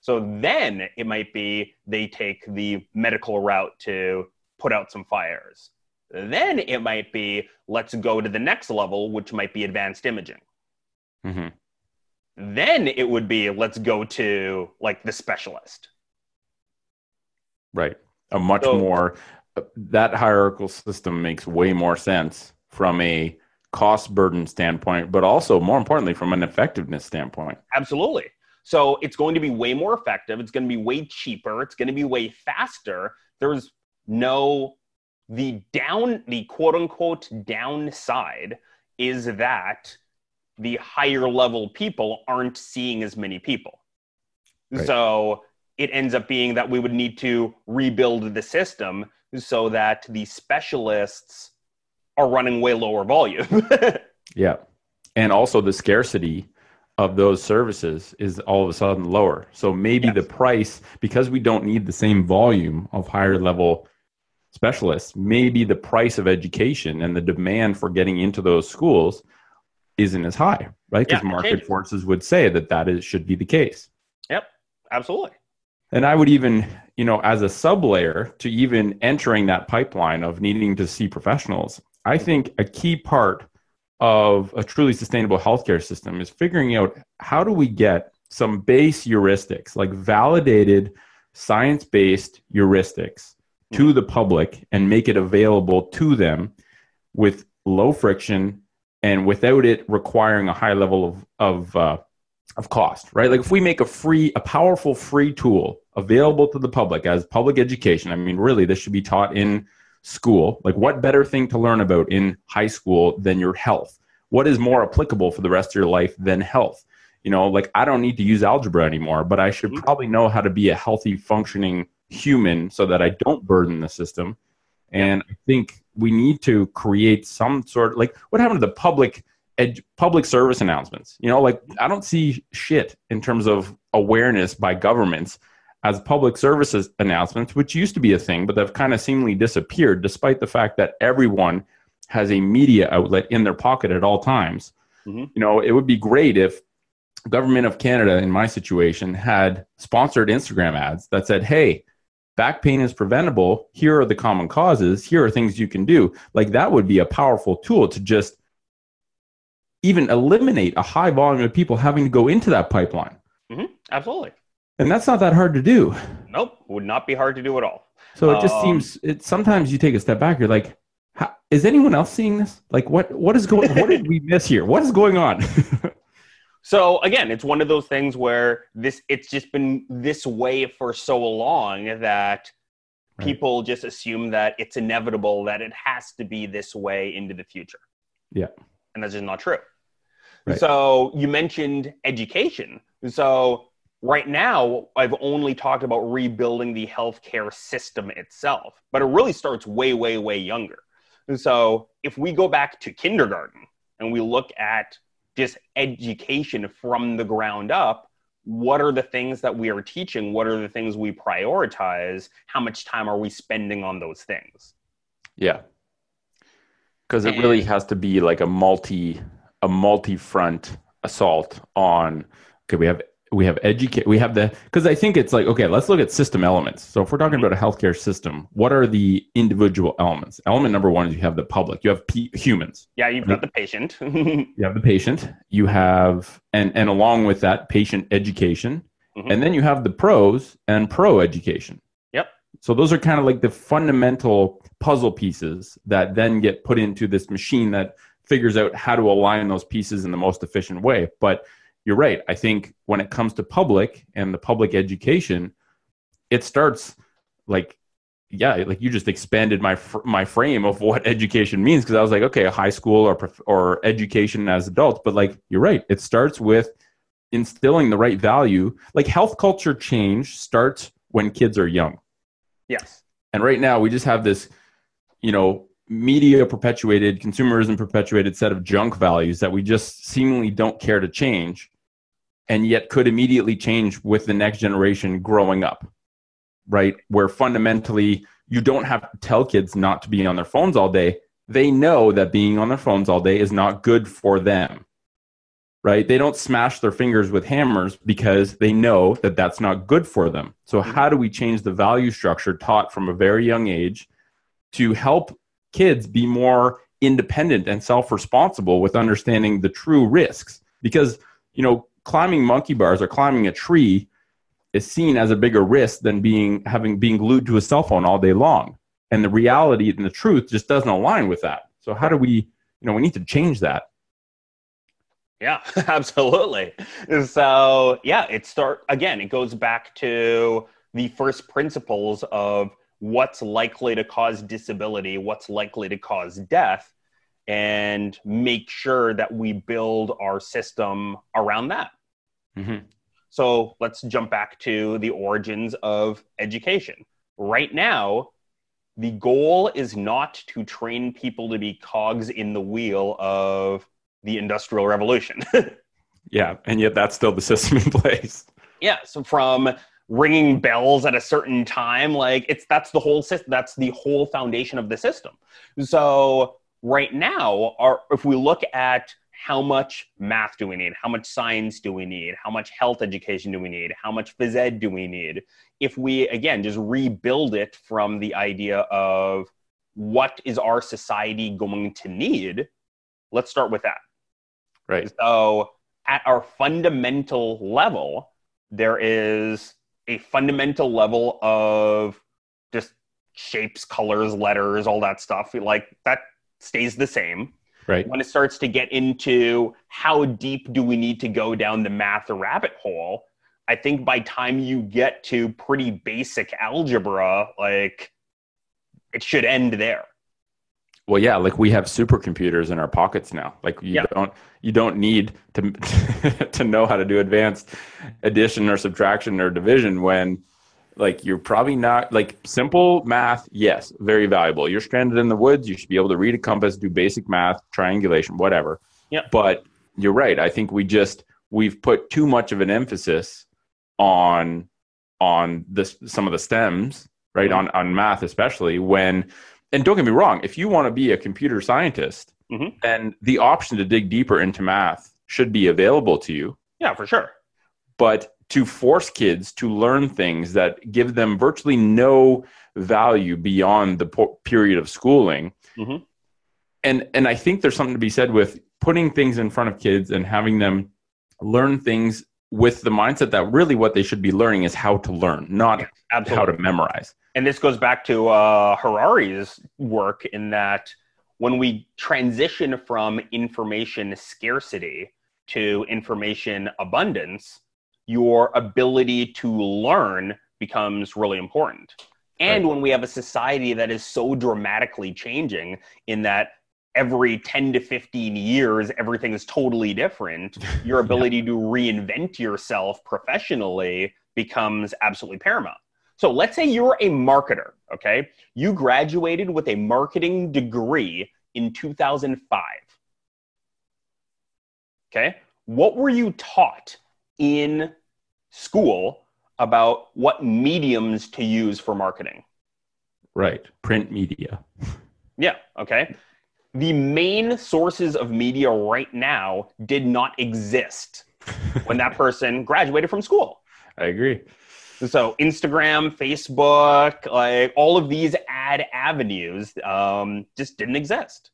So then it might be they take the medical route to put out some fires. Then it might be let's go to the next level, which might be advanced imaging. hmm Then it would be let's go to like the specialist. Right. A much So- more that hierarchical system makes way more sense from a cost burden standpoint, but also more importantly from an effectiveness standpoint. Absolutely. So it's going to be way more effective. It's going to be way cheaper. It's going to be way faster. There's no the down the quote unquote downside is that the higher level people aren't seeing as many people. Right. So it ends up being that we would need to rebuild the system so that the specialists are running way lower volume. yeah. And also the scarcity of those services is all of a sudden lower. So maybe yes. the price, because we don't need the same volume of higher level specialists, maybe the price of education and the demand for getting into those schools isn't as high, right? Because yeah, market forces would say that that is, should be the case. Yep, absolutely. And I would even, you know, as a sub layer to even entering that pipeline of needing to see professionals, I think a key part of a truly sustainable healthcare system is figuring out how do we get some base heuristics, like validated science based heuristics to mm-hmm. the public and make it available to them with low friction and without it requiring a high level of, of, uh, of cost, right? Like if we make a free, a powerful free tool available to the public as public education, I mean, really, this should be taught in school. Like, what better thing to learn about in high school than your health? What is more applicable for the rest of your life than health? You know, like I don't need to use algebra anymore, but I should mm-hmm. probably know how to be a healthy, functioning human so that I don't burden the system. And I think we need to create some sort of like what happened to the public ed, public service announcements. You know, like I don't see shit in terms of awareness by governments as public services announcements, which used to be a thing, but they've kind of seemingly disappeared, despite the fact that everyone has a media outlet in their pocket at all times. Mm-hmm. You know, it would be great if government of Canada, in my situation, had sponsored Instagram ads that said, "Hey, back pain is preventable. Here are the common causes. Here are things you can do." Like that would be a powerful tool to just even eliminate a high volume of people having to go into that pipeline. Mm-hmm. Absolutely. And that's not that hard to do. Nope, would not be hard to do at all. So it just um, seems it sometimes you take a step back, you're like, is anyone else seeing this? Like what what is going what did we miss here? What is going on? so again, it's one of those things where this it's just been this way for so long that right. people just assume that it's inevitable that it has to be this way into the future. Yeah. And that's just not true. Right. So you mentioned education. So right now i've only talked about rebuilding the healthcare system itself but it really starts way way way younger and so if we go back to kindergarten and we look at just education from the ground up. What are the things that we are teaching? What are the things we prioritize? How much time are we spending on those things? Yeah. Because it really has to be like a multi a multi-front assault on okay we have we have educate we have the because i think it's like okay let's look at system elements. So if we're talking about a healthcare system what are the individual elements? Element number one is you have the public. You have p- humans. Yeah you've got the patient. You have the patient. You have and and along with that patient education. Mm-hmm. and then you have the pros and pro education. Yep. So those are kind of like the fundamental puzzle pieces that then get put into this machine that figures out how to align those pieces in the most efficient way. But you're right. I think when it comes to public and the public education, it starts like yeah, like you just expanded my fr- my frame of what education means because I was like, okay, a high school or or education as adults, but like you're right, it starts with instilling the right value. Like health culture change starts when kids are young. Yes. And right now we just have this, you know, media perpetuated, consumerism perpetuated set of junk values that we just seemingly don't care to change and yet could immediately change with the next generation growing up, right? Where fundamentally you don't have to tell kids not to be on their phones all day. They know that being on their phones all day is not good for them, right? They don't smash their fingers with hammers because they know that that's not good for them. So, mm-hmm. how do we change the value structure taught from a very young age to help kids be more independent and self responsible with understanding the true risks? Because, you know, climbing monkey bars or climbing a tree is seen as a bigger risk than being having being glued to a cell phone all day long. And the reality and the truth just doesn't align with that. So how do we, you know, we need to change that. Yeah, absolutely. So yeah, it start again, it goes back to the first principles of what's likely to cause disability, what's likely to cause death, and make sure that we build our system around that. Mm-hmm. So let's jump back to the origins of education. Right now, the goal is not to train people to be cogs in the wheel of the industrial revolution. yeah, and yet that's still the system in place. Yeah, so from ringing bells at a certain time, like it's that's the whole system. That's the whole foundation of the system. So right now, our, if we look at how much math do we need? How much science do we need? How much health education do we need? How much phys ed do we need? If we, again, just rebuild it from the idea of what is our society going to need, let's start with that. Right. So, at our fundamental level, there is a fundamental level of just shapes, colors, letters, all that stuff. Like that stays the same Right. When it starts to get into how deep do we need to go down the math rabbit hole, I think by time you get to pretty basic algebra, like it should end there. Well, yeah, like we have supercomputers in our pockets now. Like you Yeah. don't you don't need to to know how to do advanced addition or subtraction or division when like you're probably not like simple math yes very valuable you're stranded in the woods you should be able to read a compass do basic math triangulation whatever Yeah. but you're right i think we just we've put too much of an emphasis on on this some of the stems right Mhm. on on math especially when and don't get me wrong if you want to be a computer scientist Mhm. then the option to dig deeper into math should be available to you Yeah, for sure. but to force kids to learn things that give them virtually no value beyond the po- period of schooling Mhm. and and i think there's something to be said with putting things in front of kids and having them learn things with the mindset that really what they should be learning is how to learn not Absolutely. how to memorize and this goes back to uh, Harari's work in that when we transition from information scarcity to information abundance, your ability to learn becomes really important. And when we have a society that is so dramatically changing in that every 10 to 15 years everything is totally different your ability to reinvent yourself professionally becomes absolutely paramount so let's say you're a marketer, okay? You graduated with a marketing degree in 2005. Okay? What were you taught in school about what mediums to use for marketing? right print media Yeah, okay. The main sources of media right now did not exist when that person graduated from school. i agree So Instagram, Facebook, like all of these ad avenues um, just didn't exist.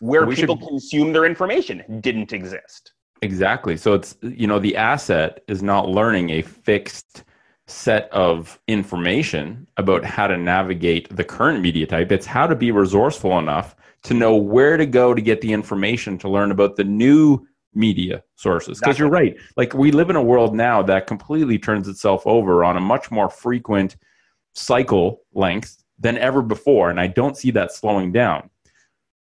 Where We people should- consume their information didn't exist. Exactly. So it's you know the asset is not learning a fixed set of information about how to navigate the current media type. It's how to be resourceful enough to know where to go to get the information to learn about the new media sources. Because you're right. Like we live in a world now that completely turns itself over on a much more frequent cycle length than ever before. And I don't see that slowing down.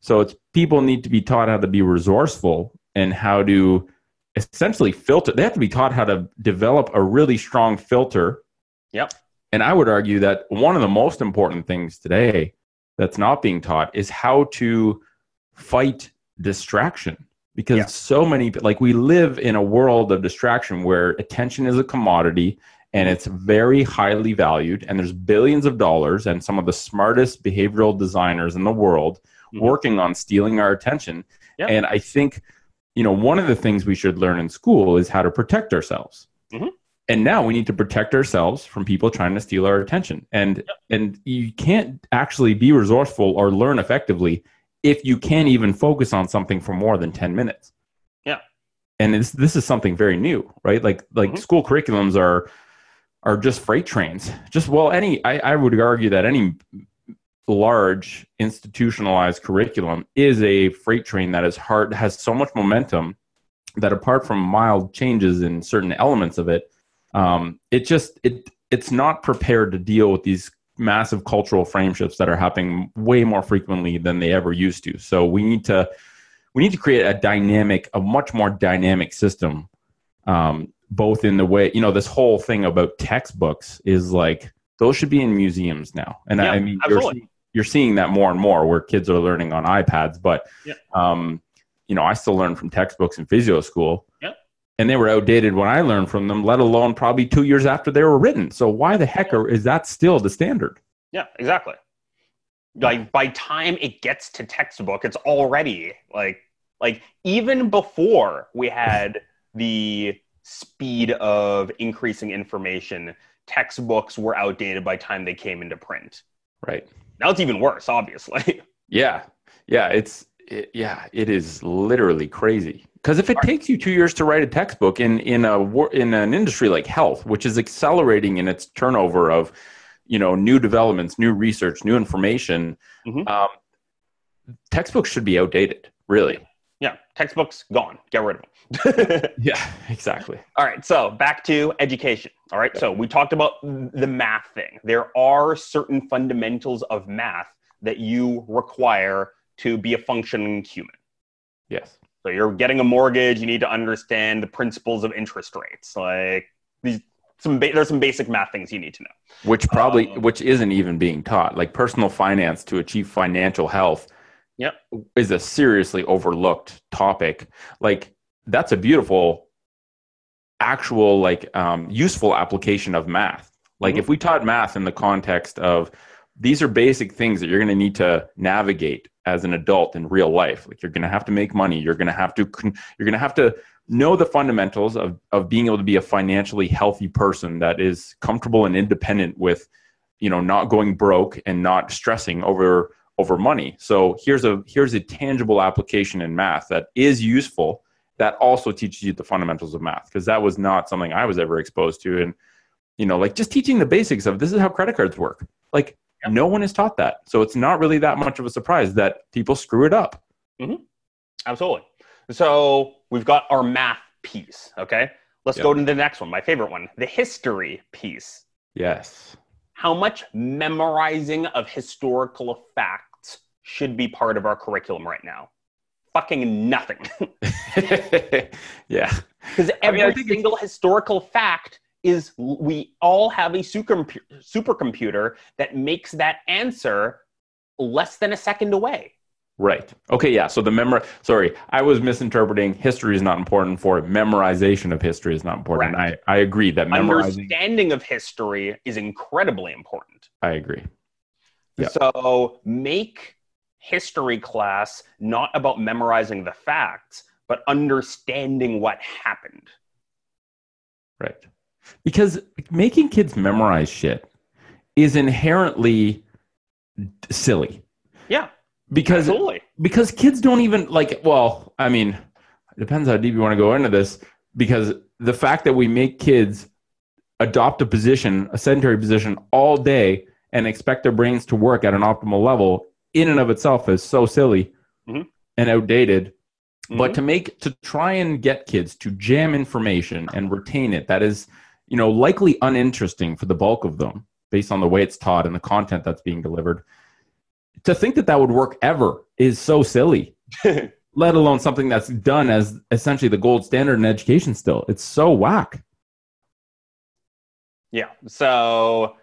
So it's people need to be taught how to be resourceful and how to essentially filter. They have to be taught how to develop a really strong filter. Yep. And I would argue that one of the most important things today that's not being taught is how to fight distraction because Yeah. so many like we live in a world of distraction where attention is a commodity and it's very highly valued and there's billions of dollars and some of the smartest behavioral designers in the world Mhm. working on stealing our attention Yeah. and i think you know one of the things we should learn in school is how to protect ourselves Mhm. and now we need to protect ourselves from people trying to steal our attention and and you can't actually be resourceful or learn effectively if you can't even focus on something for more than 10 minutes Yeah. and this this is something very new right like like Mhm. school curriculums are are just freight trains just well any I, I would argue that any large institutionalized curriculum is a freight train that is hard has so much momentum that apart from mild changes in certain elements of it um, it just it it's not prepared to deal with these massive cultural frame shifts that are happening way more frequently than they ever used to so we need to we need to create a dynamic a much more dynamic system um, both in the way you know this whole thing about textbooks is like those should be in museums now. And I, Yeah, I mean, you're, absolutely. You're seeing that more and more where kids are learning on iPads. But, um, you know, I still learn from textbooks in physio school. Yeah. And they were outdated when I learned from them, let alone probably two years after they were written. So why the heck are, is that still the standard? Yeah, exactly. Like by time it gets to textbook, it's already like like even before we had the speed of increasing information, textbooks were outdated by time they came into print. Right. Now it's even worse, obviously. Yeah, yeah, it's it, yeah, it is literally crazy. Because if it takes you two years to write a textbook in in a in an industry like health, which is accelerating in its turnover of you know new developments, new research, new information, Mhm. um, textbooks should be outdated. Really. Textbooks gone. Get rid of them. Yeah, exactly. All right, so back to education. All right, so we talked about the math thing. There are certain fundamentals of math that you require to be a functioning human. Yes. So you're getting a mortgage, you need to understand the principles of interest rates. Like these some ba- there's some basic math things you need to know. Which probably Um, which isn't even being taught. Like personal finance to achieve financial health Yep. is a seriously overlooked topic. Like that's a beautiful actual like um, useful application of math. Like Mhm. if we taught math in the context of these are basic things that you're going to need to navigate as an adult in real life. Like you're going to have to make money. You're going to have to con- you're going to have to know the fundamentals of of being able to be a financially healthy person that is comfortable and independent with you know not going broke and not stressing over over money. So here's a here's a tangible application in math that is useful that also teaches you the fundamentals of math because that was not something I was ever exposed to and you know like just teaching the basics of this is how credit cards work. Like Yep. no one is taught that. So it's not really that much of a surprise that people screw it up. Mm-hmm. Absolutely. So we've got our math piece. Okay, let's Yep. go to the next one. My favorite one, the history piece. Yes. How much memorizing of historical facts should be part of our curriculum right now? Fucking nothing. yeah. Because I every mean, I it's- single historical fact is we all have a supercompu- supercomputer that makes that answer less than a second away. Right. Okay. Yeah. So the memory. Sorry, I was misinterpreting. History is not important for it. Memorization of history is not important. I, I agree that memorizing. Understanding of history is incredibly important. I agree. Yeah. So make history class not about memorizing the facts, but understanding what happened. Right. Because making kids memorize shit is inherently silly. Yeah, Because absolutely. because kids don't even like well i mean it depends how deep you want to go into this because the fact that we make kids adopt a position a sedentary position all day and expect their brains to work at an optimal level in and of itself is so silly Mhm. and outdated but Mhm. to make to try and get kids to jam information and retain it that is you know likely uninteresting for the bulk of them based on the way it's taught and the content that's being delivered to think that that would work ever is so silly let alone something that's done as essentially the gold standard in education still it's so whack Yeah. So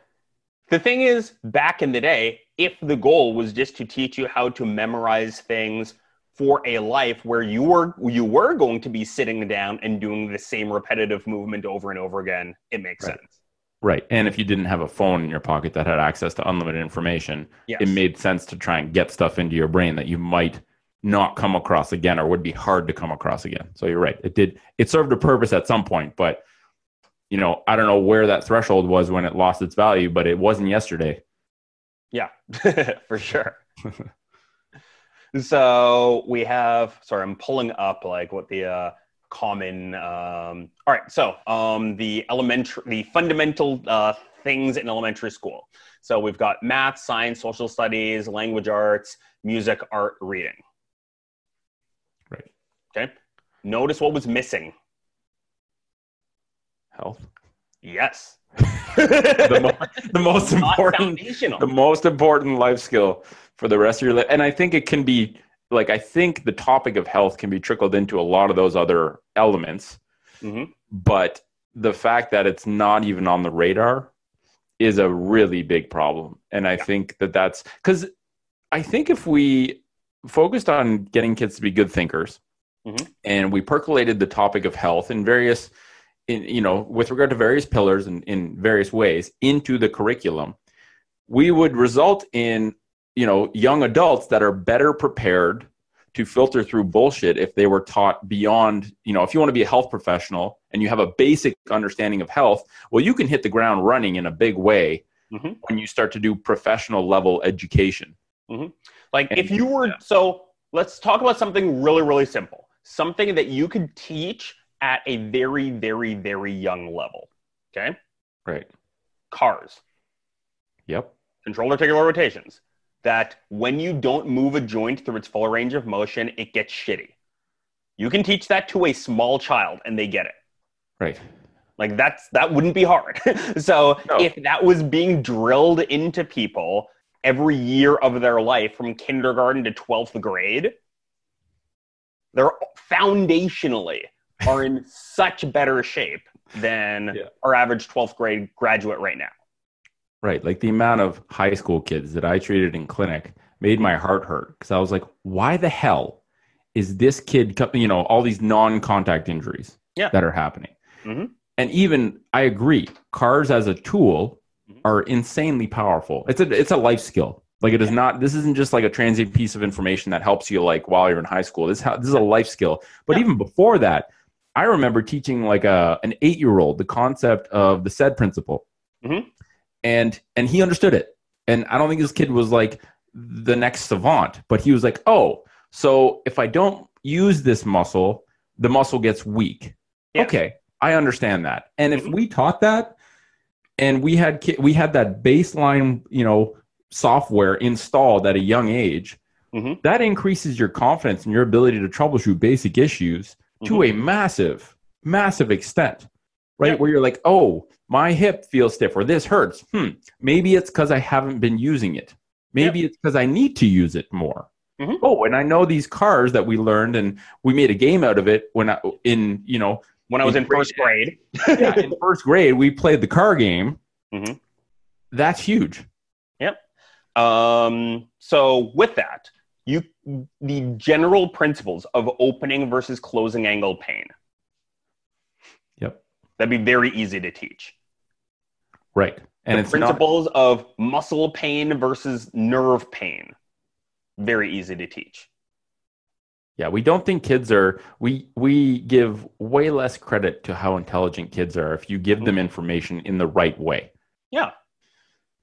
the thing is, back in the day, if the goal was just to teach you how to memorize things for a life where you were you were going to be sitting down and doing the same repetitive movement over and over again, it makes Right. sense. Right and if you didn't have a phone in your pocket that had access to unlimited information Yes. it made sense to try and get stuff into your brain that you might not come across again or would be hard to come across again so you're right it did it served a purpose at some point but you know i don't know where that threshold was when it lost its value but it wasn't yesterday Yeah, for sure. so we have, sorry, I'm pulling up like what the uh, common. Um, all right, so um, the elementary, the fundamental uh, things in elementary school. So we've got math, science, social studies, language arts, music, art, reading. right Okay. Notice what was missing. health Yes. the, mo- the most important the most important life skill for the rest of your life. And I think it can be like I think the topic of health can be trickled into a lot of those other elements. Mhm. But the fact that it's not even on the radar is a really big problem. And I think that that's because I think if we focused on getting kids to be good thinkers Mhm. and we percolated the topic of health in various, in, you know, with regard to various pillars and in various ways into the curriculum, we would result in, you know, young adults that are better prepared to filter through bullshit if they were taught beyond, you know, if you want to be a health professional and you have a basic understanding of health, well, you can hit the ground running in a big way Mhm. when you start to do professional level education. Like And- if you were yeah. so let's talk about something really really simple. Something that you could teach at a very very very young level. Okay? Right. Cars, Yep. controlled articular rotations. That when you don't move a joint through its full range of motion, it gets shitty. You can teach that to a small child and they get it. Right. Like that's that wouldn't be hard. so No. if that was being drilled into people every year of their life from kindergarten to 12th grade, they're foundationally are in such better shape than Yeah. our average 12th grade graduate right now. Right. Like the amount of high school kids that I treated in clinic made my heart hurt because I was like, why the hell is this kid, co- you know, all these non contact injuries Yeah. that are happening? Mhm. And even I agree, cars as a tool Mhm. are insanely powerful. It's a it's a life skill. Like it is not. This isn't just like a transient piece of information that helps you like while you're in high school. This how, this is a life skill. But Yeah. even before that, I remember teaching like a an eight year old the concept of the SAID principle, Mhm. And and he understood it. And I don't think this kid was like the next savant, but he was like, oh, so if I don't use this muscle, the muscle gets weak. Yeah. Okay, I understand that. And if we taught that, and we had ki- we had that baseline, you know, software installed at a young age, Mhm. that increases your confidence and your ability to troubleshoot basic issues to a massive, massive extent. Right, Yeah. where you're like, oh, my hip feels stiff, or this hurts. Hmm, maybe it's because I haven't been using it. Maybe it's because I need to use it more. Mhm. Oh, and I know these cars that we learned, and we made a game out of it when I, in you know When I was In in first grade, yeah, in first grade, we played the car game. Mhm. That's huge. Yep. Um, so with that, you the general principles of opening versus closing angle pain. That'd be very easy to teach. Right. And the it's not, principles of muscle pain versus nerve pain. Very easy to teach. yeah, we don't think kids are, we, we give way less credit to how intelligent kids are if you give them mm-hmm. information in the right way. Yeah.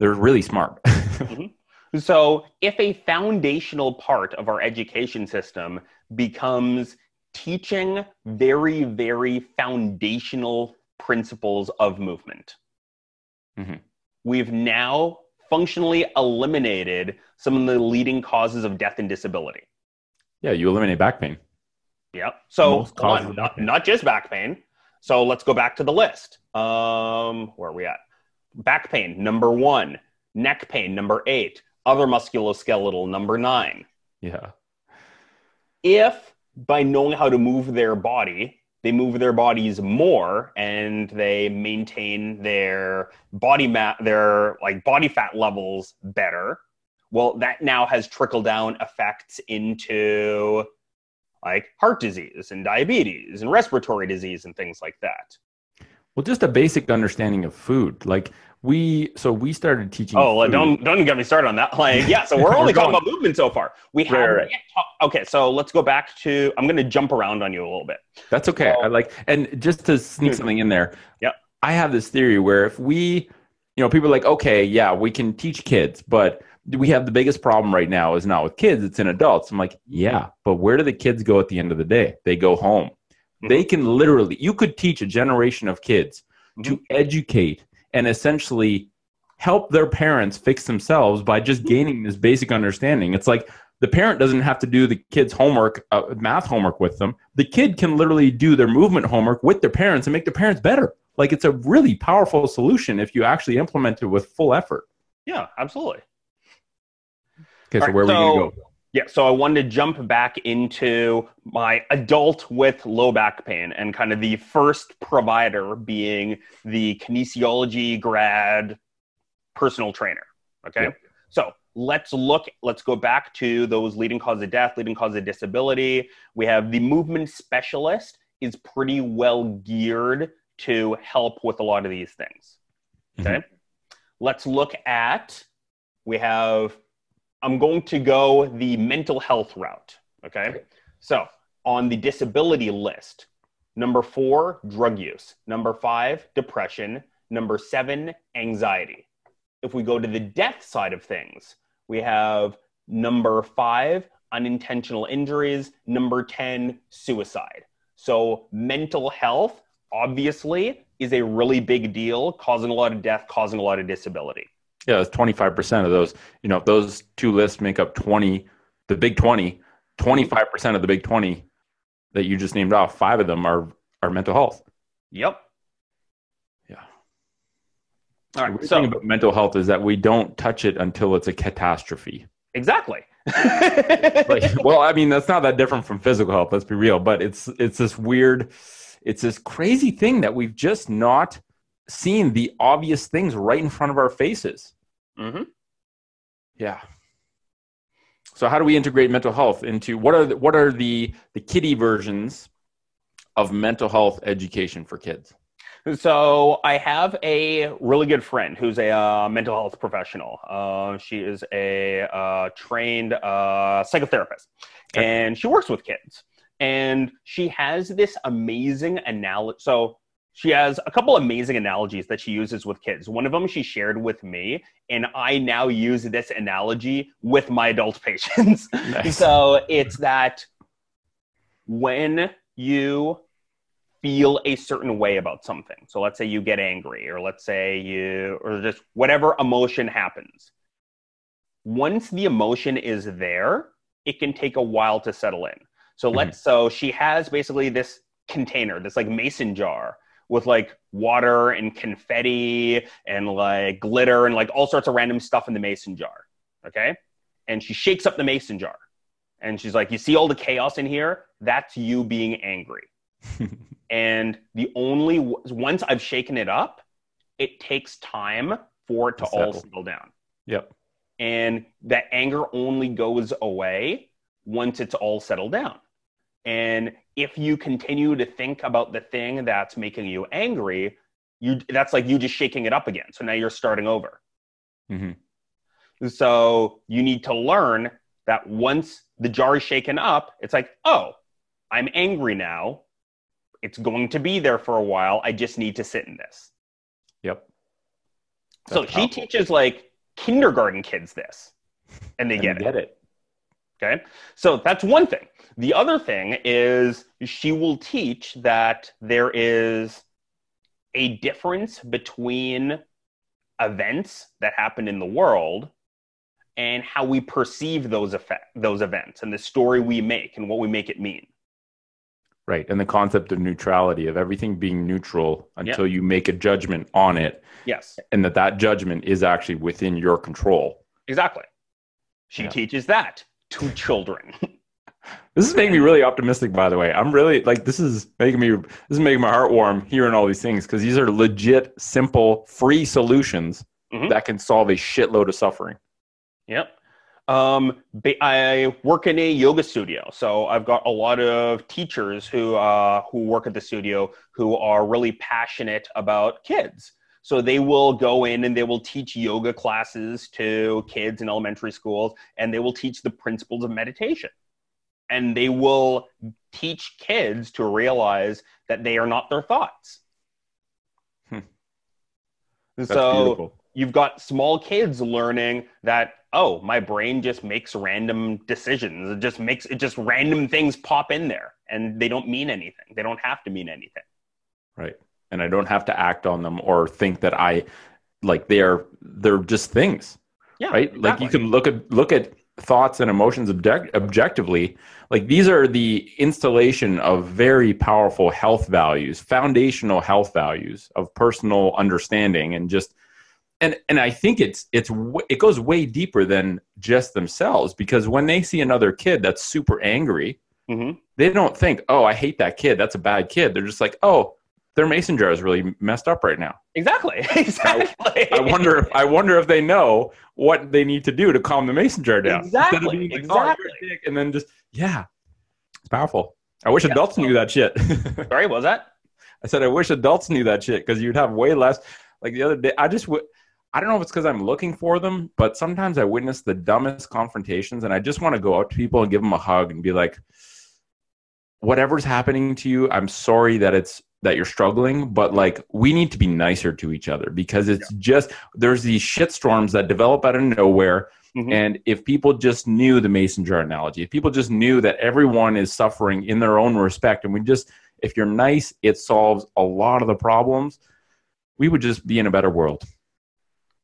They're really smart. Mm-hmm. So, if a foundational part of our education system becomes teaching very, very foundational principles of movement, Mhm. we've now functionally eliminated some of the leading causes of death and disability. yeah, you eliminate back pain. Yep. So, Most on, of not, not just back pain. So, let's go back to the list. Um, where are we at? Back pain, number one. Neck pain, number eight. Other musculoskeletal, number nine. Yeah. if by knowing how to move their body, they move their bodies more and they maintain their body mat their like body fat levels better, well that now has trickle down effects into like heart disease and diabetes and respiratory disease and things like that. Well, just a basic understanding of food. Like we, so we started teaching. Oh, food. don't don't get me started on that. Like, yeah, so we're only We're talking about movement so far. We have right. okay. So let's go back to. I'm going to jump around on you a little bit. That's okay. So- I like, and just to sneak Hmm. something in there. Yeah. I have this theory where if we, you know, people are like, okay, yeah, we can teach kids, but we have the biggest problem right now is not with kids, it's in adults. I'm like, yeah, but where do the kids go at the end of the day? They go home. They can literally, you could teach a generation of kids to educate and essentially help their parents fix themselves by just gaining this basic understanding. It's like the parent doesn't have to do the kid's homework, uh, math homework with them. The kid can literally do their movement homework with their parents and make their parents better. Like it's a really powerful solution if you actually implement it with full effort. Yeah, absolutely. Okay, so All right, where are we going to go? Yeah, so I wanted to jump back into my adult with low back pain and kind of the first provider being the kinesiology grad personal trainer. Okay. Yep. So let's look, let's go back to those leading cause of death, leading cause of disability. We have the movement specialist is pretty well geared to help with a lot of these things. Okay. Mm-hmm. Let's look at, we have, I'm going to go the mental health route. Okay. So on the disability list, number four, drug use. Number five, depression. Number seven, anxiety. If we go to the death side of things, we have number five, unintentional injuries. Number 10, suicide. So mental health, obviously, is a really big deal, causing a lot of death, causing a lot of disability. Yeah, it's 25% of those. You know, if those two lists make up 20, the big 20, 25% of the big 20 that you just named off, five of them are, are mental health. Yep. Yeah. All right. The So thing about mental health is that we don't touch it until it's a catastrophe. exactly. Like, well, I mean, that's not that different from physical health. Let's be real, but it's it's this weird, it's this crazy thing that we've just not seen the obvious things right in front of our faces. hmm Yeah. So how do we integrate mental health into what are the, what are the the kiddie versions of mental health education for kids? So I have a really good friend who's a uh, mental health professional. Uh, she is a uh, trained uh, psychotherapist, Okay. and she works with kids. And she has this amazing analogy. So she has a couple amazing analogies that she uses with kids. One of them she shared with me, and I now use this analogy with my adult patients. Nice. So it's that when you feel a certain way about something. So let's say you get angry, or let's say you, or just whatever emotion happens. Once the emotion is there, it can take a while to settle in. So mm-hmm. let's, so she has basically this container, this like mason jar with like water and confetti and like glitter and like all sorts of random stuff in the mason jar. Okay. And she shakes up the mason jar and she's like, You see all the chaos in here? That's you being angry. and the only once I've shaken it up, it takes time for it to all settle down. Yep. And that anger only goes away once it's all settled down. And if you continue to think about the thing that's making you angry, you that's like you just shaking it up again. So now you're starting over. hmm So you need to learn that once the jar is shaken up, it's like, oh, I'm angry now. It's going to be there for a while. I just need to sit in this. Yep. so she teaches like kindergarten kids this, and they And get it. Get it. Okay. So that's one thing. The other thing is she will teach that there is a difference between events that happen in the world and how we perceive those effect, those events and the story we make and what we make it mean. Right. And the concept of neutrality of everything being neutral until you make a judgment on it Yes, and that that judgment is actually within your control. exactly. She Yeah. teaches that to children. This is making me really optimistic, by the way. I'm really like this is making me this is making my heart warm hearing all these things because these are legit, simple, free solutions Mhm. that can solve a shitload of suffering. Yep. Um, I work in a yoga studio, so I've got a lot of teachers who uh, who work at the studio who are really passionate about kids. So they will go in and they will teach yoga classes to kids in elementary schools, and they will teach the principles of meditation, and they will teach kids to realize that they are not their thoughts. Hmm. So beautiful. you've got small kids learning that oh my brain just makes random decisions it just makes it just random things pop in there and they don't mean anything they don't have to mean anything Right. And I don't have to act on them or think that I like they're they're just things. yeah right like you can look at look at thoughts and emotions object, objectively like these are the installation of very powerful health values foundational health values of personal understanding and just and and i think it's it's it goes way deeper than just themselves because when they see another kid that's super angry Mhm. they don't think oh i hate that kid that's a bad kid they're just like oh their mason jar is really messed up right now. Exactly. Exactly. I wonder if I wonder if they know what they need to do to calm the mason jar down. Exactly, of being like, oh, exactly. "Oh, dick," and then just yeah, it's powerful. I wish Yeah. adults knew that shit. Sorry, what was that? I said I wish adults knew that shit because you'd have way less. Like the other day, I just w- I don't know if it's because I'm looking for them, but sometimes I witness the dumbest confrontations, and I just want to go up to people and give them a hug and be like, "Whatever's happening to you, I'm sorry that it's that you're struggling, but like we need to be nicer to each other because it's just there's these shit storms that develop out of nowhere." Mhm. And if people just knew the mason jar analogy, if people just knew that everyone is suffering in their own respect, and we just, if you're nice, it solves a lot of the problems, we would just be in a better world.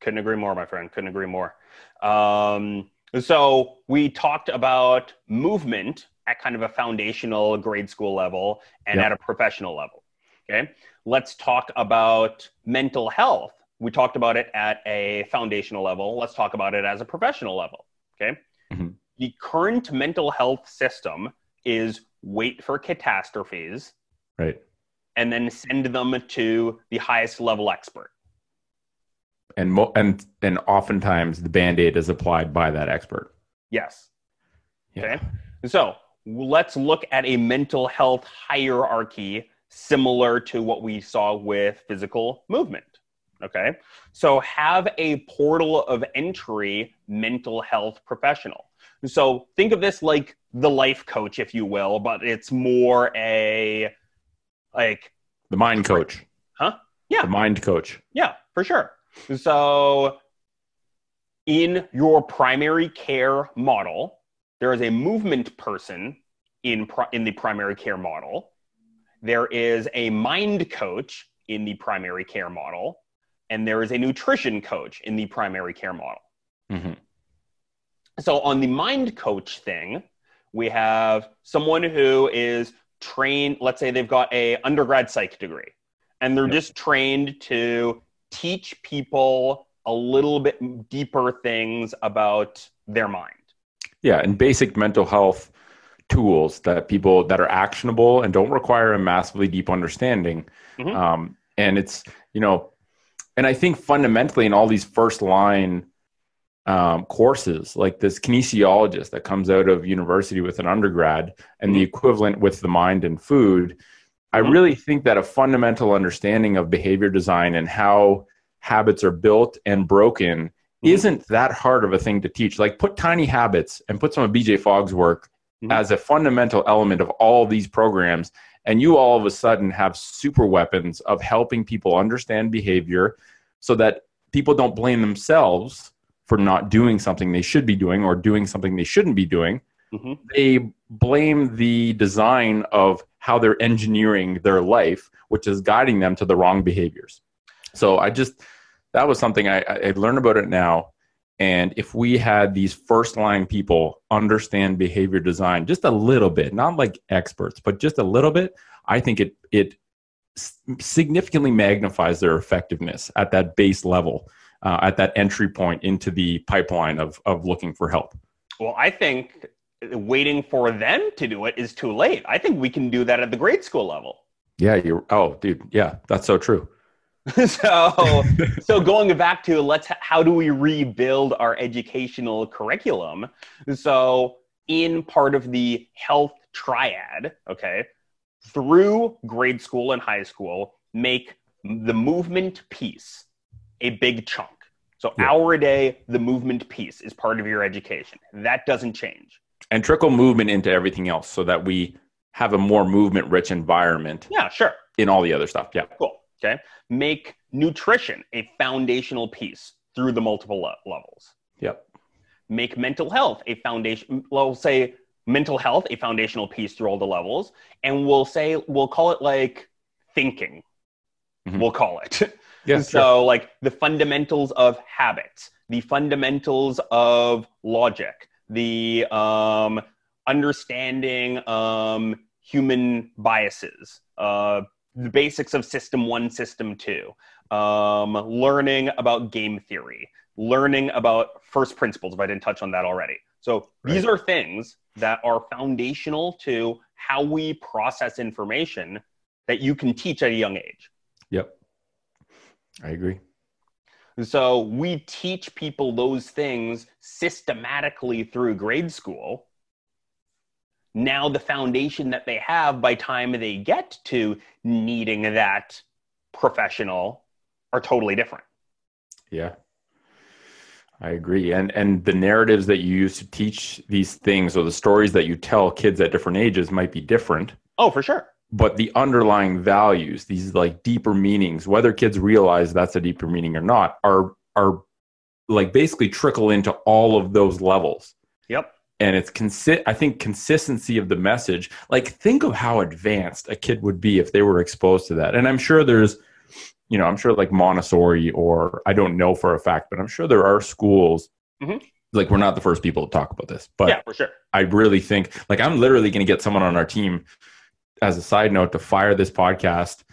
Couldn't agree more, my friend. Couldn't agree more. Um, so we talked about movement at kind of a foundational grade school level and Yeah. at a professional level. Okay. Let's talk about mental health. We talked about it at a foundational level. Let's talk about it as a professional level. Okay. Mhm. The current mental health system is wait for catastrophes Right. and then send them to the highest level expert. And, mo- and, and oftentimes the band aid is applied by that expert. Yes. Yeah. Okay. So let's look at a mental health hierarchy similar to what we saw with physical movement. Okay. So have a portal of entry mental health professional. So think of this like the life coach, if you will, but it's more a like, The mind coach. huh? Yeah. The mind coach. Yeah, for sure. So, in your primary care model, there is a movement person in pri- in the primary care model. There is a mind coach in the primary care model, and there is a nutrition coach in the primary care model. hmm So on the mind coach thing, we have someone who is trained, let's say they've got a undergrad psych degree, and they're Yep. just trained to teach people a little bit deeper things about their mind. Yeah. And basic mental health tools that people that are actionable and don't require a massively deep understanding. Mhm. Um, and it's, you know, and I think fundamentally in all these first line um, courses, like this kinesiologist that comes out of university with an undergrad and the equivalent with the mind and food, I Mhm. really think that a fundamental understanding of behavior design and how habits are built and broken Mhm. isn't that hard of a thing to teach. Like put tiny habits and put some of BJ Fogg's work Mhm. as a fundamental element of all these programs, and you all of a sudden have super weapons of helping people understand behavior so that people don't blame themselves for not doing something they should be doing or doing something they shouldn't be doing. Mhm. They blame the design of how they're engineering their life, which is guiding them to the wrong behaviors. So I just, that was something I, I learned about it now. And if we had these first line people understand behavior design just a little bit, not like experts, but just a little bit, I think it, it significantly magnifies their effectiveness at that base level, uh, at that entry point into the pipeline of, of looking for help. Well, I think waiting for them to do it is too late. I think we can do that at the grade school level. Yeah, you're, oh, dude, yeah, that's so true. so so going back to let's how do we rebuild our educational curriculum so in part of the health triad okay through grade school and high school make the movement piece a big chunk so Yeah. hour a day the movement piece is part of your education that doesn't change And trickle movement into everything else so that we have a more movement rich environment yeah sure in all the other stuff. Yeah. Cool. Okay. Make nutrition a foundational piece through the multiple le- levels. Yep. Make mental health a foundation. Well, say mental health a foundational piece through all the levels, and we'll say we'll call it like thinking. Mhm. We'll call it. Yeah. so like the fundamentals of habits, the fundamentals of logic, the um, understanding um, human biases, uh, the basics of system one, system two, um, learning about game theory, learning about first principles, if I didn't touch on that already. So these are things that are foundational to how we process information that you can teach at a young age. Yep. I agree. So we teach people those things systematically through grade school. Now the foundation that they have by time they get to needing that professional are totally different. Yeah. I agree. And and the narratives that you use to teach these things or the stories that you tell kids at different ages might be different. Oh, for sure. But the underlying values, these like deeper meanings, whether kids realize that's a deeper meaning or not, are are like basically trickle into all of those levels. Yep. And it's consi- I think consistency of the message. Like think of how advanced a kid would be if they were exposed to that. And I'm sure there's you know, I'm sure like Montessori or I don't know for a fact, but I'm sure there are schools. Mhm. Like we're not the first people to talk about this, but yeah, for sure. I really think like I'm literally going to get someone on our team as a side note to fire this podcast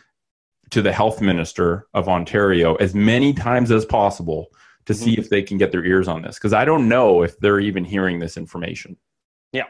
to the health minister of Ontario as many times as possible to see if they can get their ears on this because I don't know if they're even hearing this information. Yeah.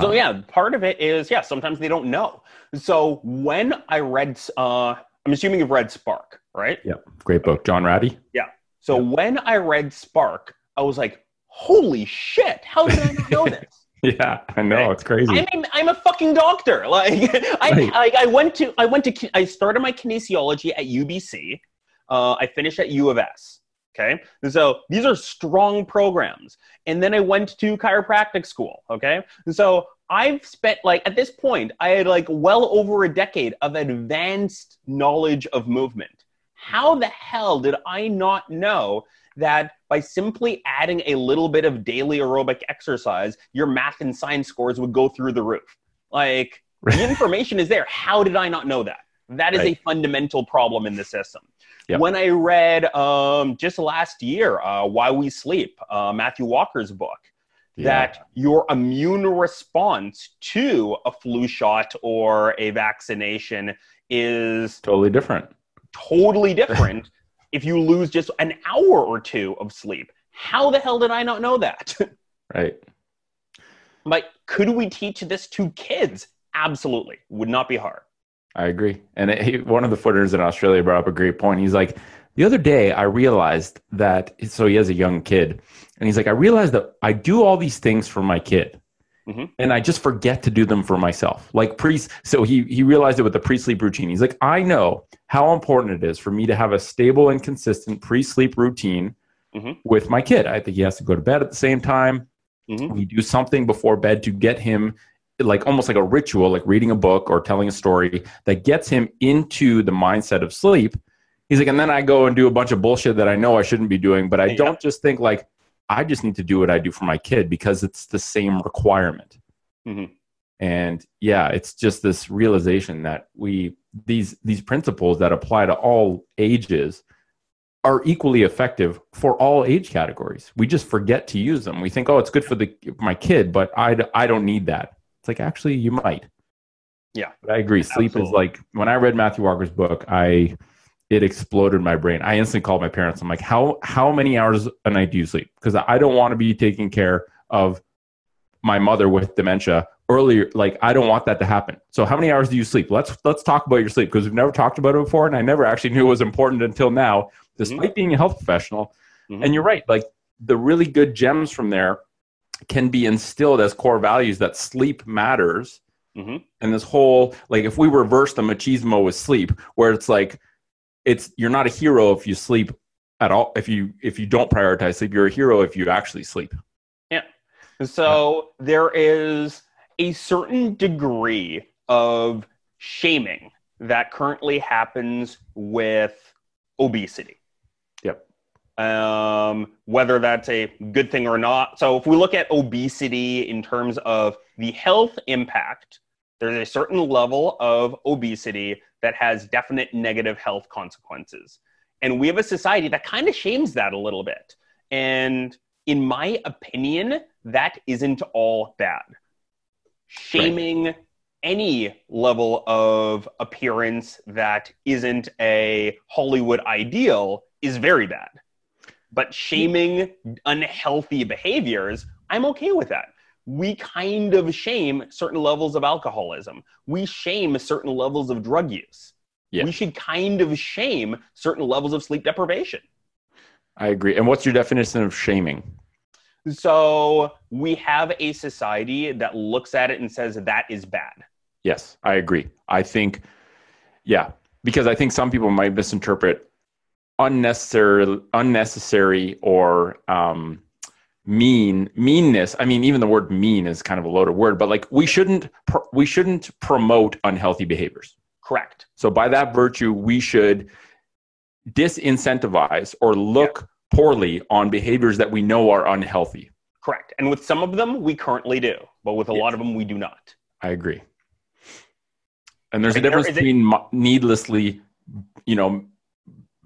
so Um, yeah, part of it is yeah. Sometimes they don't know. So when I read, uh, I'm assuming you've read Spark, right? Yeah, great book, John Ratey. Yeah. So when I read Spark, I was like, "Holy shit! How did I not know this?" Yeah, I know it's crazy. I'm a, I'm a fucking doctor. Like I, Right. I I went to I went to I started my kinesiology at UBC. Uh, I finished at U of S. Okay, And so these are strong programs, and then I went to chiropractic school. Okay, And so I've spent like at this point I had like well over a decade of advanced knowledge of movement. How the hell did I not know that by simply adding a little bit of daily aerobic exercise, your math and science scores would go through the roof. Like the information is there. How did I not know that? That is Right. a fundamental problem in the system. Yep. When I read um, just last year, uh, Why We Sleep, uh, Matthew Walker's book, that your immune response to a flu shot or a vaccination is totally different. totally different if you lose just an hour or two of sleep. How the hell did I not know that? Right. like, could we teach this to kids? Absolutely. Would not be hard. I agree. And it, he, one of the footers in Australia brought up a great point. He's like, the other day I realized that, so he has a young kid, and he's like, I realized that I do all these things for my kid. Mhm. And I just forget to do them for myself. Like pre, so he he realized it with the pre-sleep routine. He's like, I know how important it is for me to have a stable and consistent pre-sleep routine Mhm. with my kid. I think he has to go to bed at the same time. Mhm. We do something before bed to get him like almost like a ritual, like reading a book or telling a story that gets him into the mindset of sleep. He's like, and then I go and do a bunch of bullshit that I know I shouldn't be doing, but I Yeah. don't just think like I just need to do what I do for my kid because it's the same requirement. Mhm. And yeah, it's just this realization that we these these principles that apply to all ages are equally effective for all age categories. We just forget to use them. We think, oh, it's good for the my kid, but I I don't need that. It's like actually you might. Yeah. But I agree. Sleep is like when I read Matthew Walker's book, I it exploded my brain. I instantly called my parents. I'm like, how how many hours a night do you sleep? Because I don't want to be taking care of my mother with dementia earlier. Like I don't want that to happen. So how many hours do you sleep? Let's let's talk about your sleep because we've never talked about it before, and I never actually knew it was important until now, despite being a health professional. Mhm. And you're right. Like the really good gems from there can be instilled as core values that sleep matters. Mhm. And this whole like if we reverse the machismo with sleep, where it's like it's you're not a hero if you sleep at all. If you if you don't prioritize sleep, you're a hero if you actually sleep. Yeah. So there is a certain degree of shaming that currently happens with obesity. Um, whether that's a good thing or not. So if we look at obesity in terms of the health impact, there's a certain level of obesity that has definite negative health consequences. And we have a society that kind of shames that a little bit. And in my opinion, that isn't all bad. Shaming any level of appearance that isn't a Hollywood ideal is very bad. But shaming unhealthy behaviors, I'm okay with that. we kind of shame certain levels of alcoholism. We shame certain levels of drug use. Yeah. We should kind of shame certain levels of sleep deprivation. I agree. And what's your definition of shaming? So we have a society that looks at it and says that is bad. Yes, I agree. I think, yeah, because I think some people might misinterpret unnecessary, unnecessary or um, mean meanness. I mean, even the word mean is kind of a loaded word, but like we shouldn't pr- we shouldn't promote unhealthy behaviors. Correct. So by that virtue, we should disincentivize or look poorly on behaviors that we know are unhealthy. Correct. And with some of them, we currently do, but with a Yes. lot of them, we do not. I agree. And there's I a mean, there difference between mo- needlessly, you know,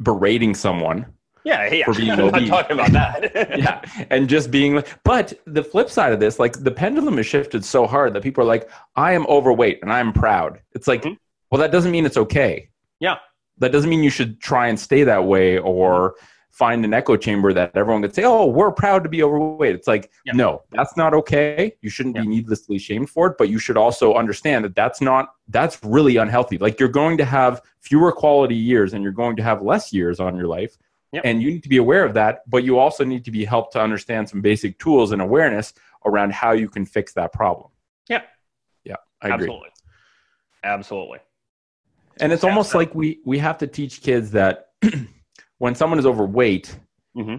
berating someone, Yeah, yeah. For being I'm not obese. talking about that. yeah, and just being like. But the flip side of this, like the pendulum has shifted so hard that people are like, "I am overweight and I'm proud." It's like, Mhm. well, that doesn't mean it's okay. Yeah. that doesn't mean you should try and stay that way or find an echo chamber that everyone could say, "Oh, we're proud to be overweight." It's like, Yeah. no, that's not okay. You shouldn't Yeah. be needlessly shamed for it, but you should also understand that that's not that's really unhealthy. Like you're going to have fewer quality years and you're going to have less years on your life. Yep. And you need to be aware of that, but you also need to be helped to understand some basic tools and awareness around how you can fix that problem. Yeah. Yeah, I agree. Absolutely. Absolutely. And it's Yeah, almost like we we have to teach kids that when someone is overweight, hmm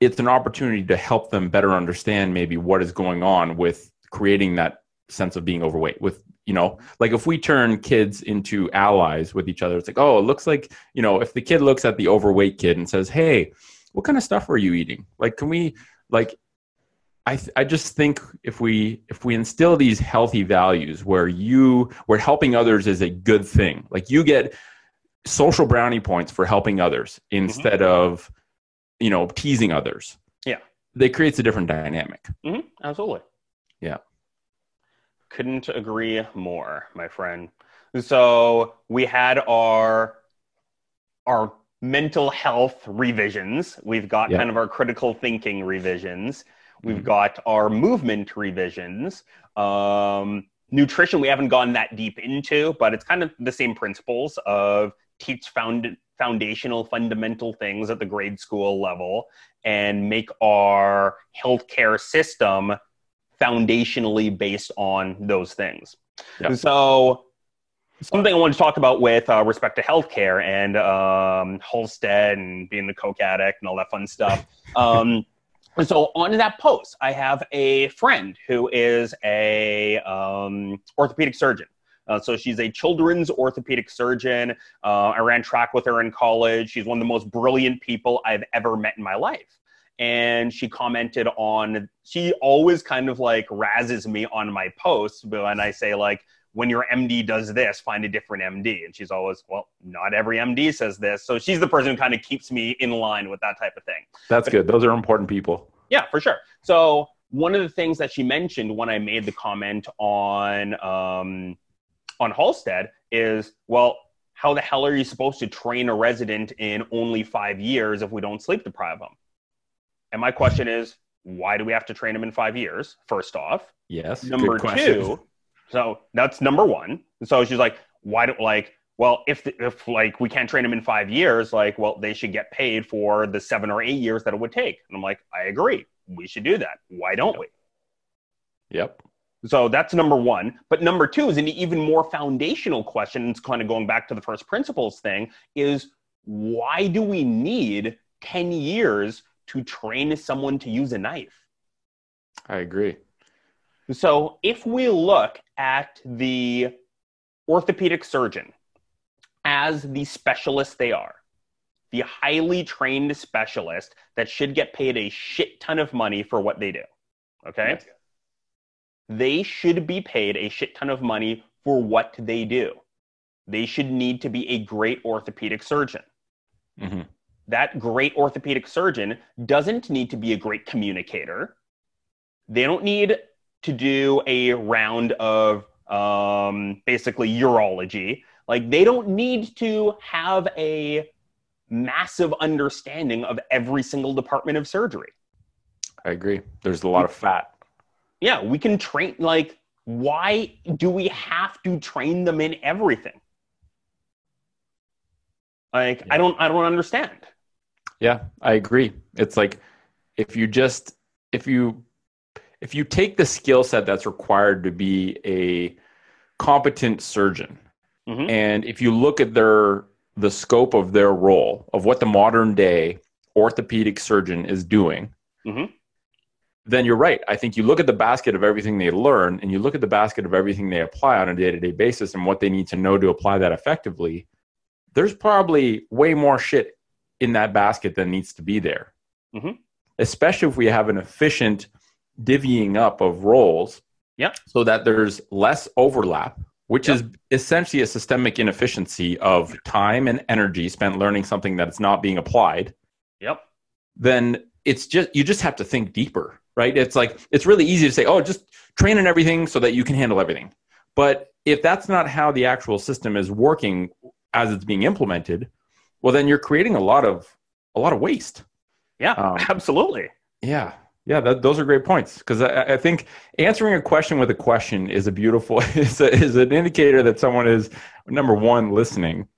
it's an opportunity to help them better understand maybe what is going on with creating that sense of being overweight with you know like if we turn kids into allies with each other it's like oh it looks like you know if the kid looks at the overweight kid and says hey what kind of stuff are you eating? Like can we like I, th- I just think if we if we instill these healthy values where you where helping others is a good thing like you get social brownie points for helping others instead of you know teasing others Yeah. that creates a different dynamic hmm Absolutely. Yeah. Couldn't agree more, my friend. So we had our our mental health revisions. We've got Yeah. kind of our critical thinking revisions. We've Mhm. got our movement revisions. Um, nutrition we haven't gone that deep into, but it's kind of the same principles of teach found foundational fundamental things at the grade school level and make our healthcare system foundationally based on those things. Yeah. So, something I want to talk about with uh, respect to healthcare and um, Halsted and being the coke addict and all that fun stuff. Um, and so, on that post, I have a friend who is a um, orthopedic surgeon. Uh, so she's a children's orthopedic surgeon. Uh, I ran track with her in college. She's one of the most brilliant people I've ever met in my life and she commented on she always kind of like razzes me on my posts but when i say like when your md does this find a different md and she's always well not every md says this so she's the person who kind of keeps me in line with that type of thing that's good those are important people yeah, for sure. So one of the things that she mentioned when I made the comment on um, on Halsted is, well, how the hell are you supposed to train a resident in only five years if we don't sleep deprive them? And my question is, why do we have to train them in five years? First off, yes number good two. So that's number one. So she's like, why don't like? Well, if if like we can't train them in five years, like, well, they should get paid for the seven or eight years that it would take. And I'm like, I agree. We should do that. Why don't we? yep So that's number one. But number two is an even more foundational question. It's kind of going back to the first principles thing is why do we need 10 years to train someone to use a knife? i agree So if we look at the orthopedic surgeon as the specialist they are, the highly trained specialist that should get paid a shit ton of money for what they do. Okay? Yes. They should be paid a shit ton of money for what they do. They should need to be a great orthopedic surgeon. Mhm. That great orthopedic surgeon doesn't need to be a great communicator. They don't need to do a round of um, basically urology. Like, they don't need to have a massive understanding of every single department of surgery. i agree there's a lot of fat Yeah, we can train. Like, why do we have to train them in everything? Like, I don't, I don't understand. Yeah, I agree. It's like if you just if you if you take the skill set that's required to be a competent surgeon Mhm. and if you look at their the scope of their role of what the modern day orthopedic surgeon is doing Mhm. Then you're right i think you look at the basket of everything they learn and you look at the basket of everything they apply on a day-to-day basis and what they need to know to apply that effectively there's probably way more shit in that basket than needs to be there Mhm. especially if we have an efficient divvying up of roles Yep. so that there's less overlap which Yep. is essentially a systemic inefficiency of time and energy spent learning something that's not being applied Yep. then it's just you just have to think deeper right? It's like it's really easy to say oh just train in everything so that you can handle everything. But if that's not how the actual system is working as it's being implemented well then you're creating a lot of a lot of waste. Yeah, Um, absolutely. yeah yeah that, those are great points. Because I, I think answering a question with a question is a beautiful is, a, is an indicator that someone is number one listening.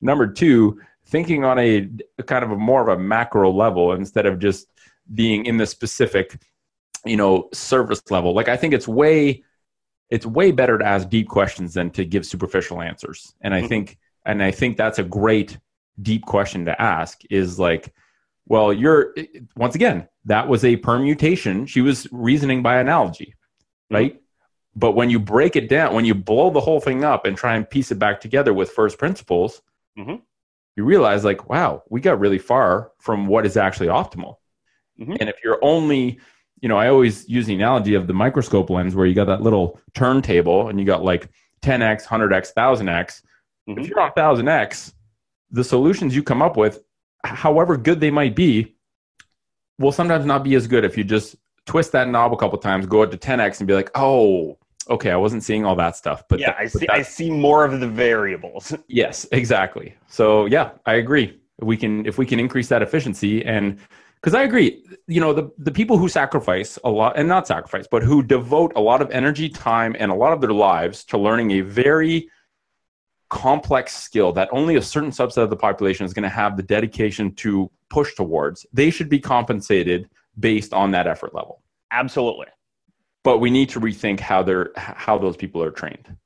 Number two thinking on a, a kind of a more of a macro level instead of just being in the specific you know service level like i think it's way it's way better to ask deep questions than to give superficial answers and i Mhm. think and i think that's a great deep question to ask is like well you're once again that was a permutation she was reasoning by analogy right but when you break it down when you blow the whole thing up and try and piece it back together with first principles Mhm. you realize like wow we got really far from what is actually optimal Mhm. and if you're only you know i always use the analogy of the microscope lens where you got that little turntable and you got like 10x 100x 1000x Mhm. if you're on 1000x the solutions you come up with however good they might be will sometimes not be as good if you just twist that knob a couple times go up to 10x and be like oh okay i wasn't seeing all that stuff but yeah, that- I see. I see more of the variables. Yes, exactly. So yeah, I agree. We can if we can increase that efficiency and because I agree, you know, the the people who sacrifice a lot and not sacrifice, but who devote a lot of energy, time, and a lot of their lives to learning a very complex skill that only a certain subset of the population is going to have the dedication to push towards, they should be compensated based on that effort level. Absolutely. But we need to rethink how they're how those people are trained.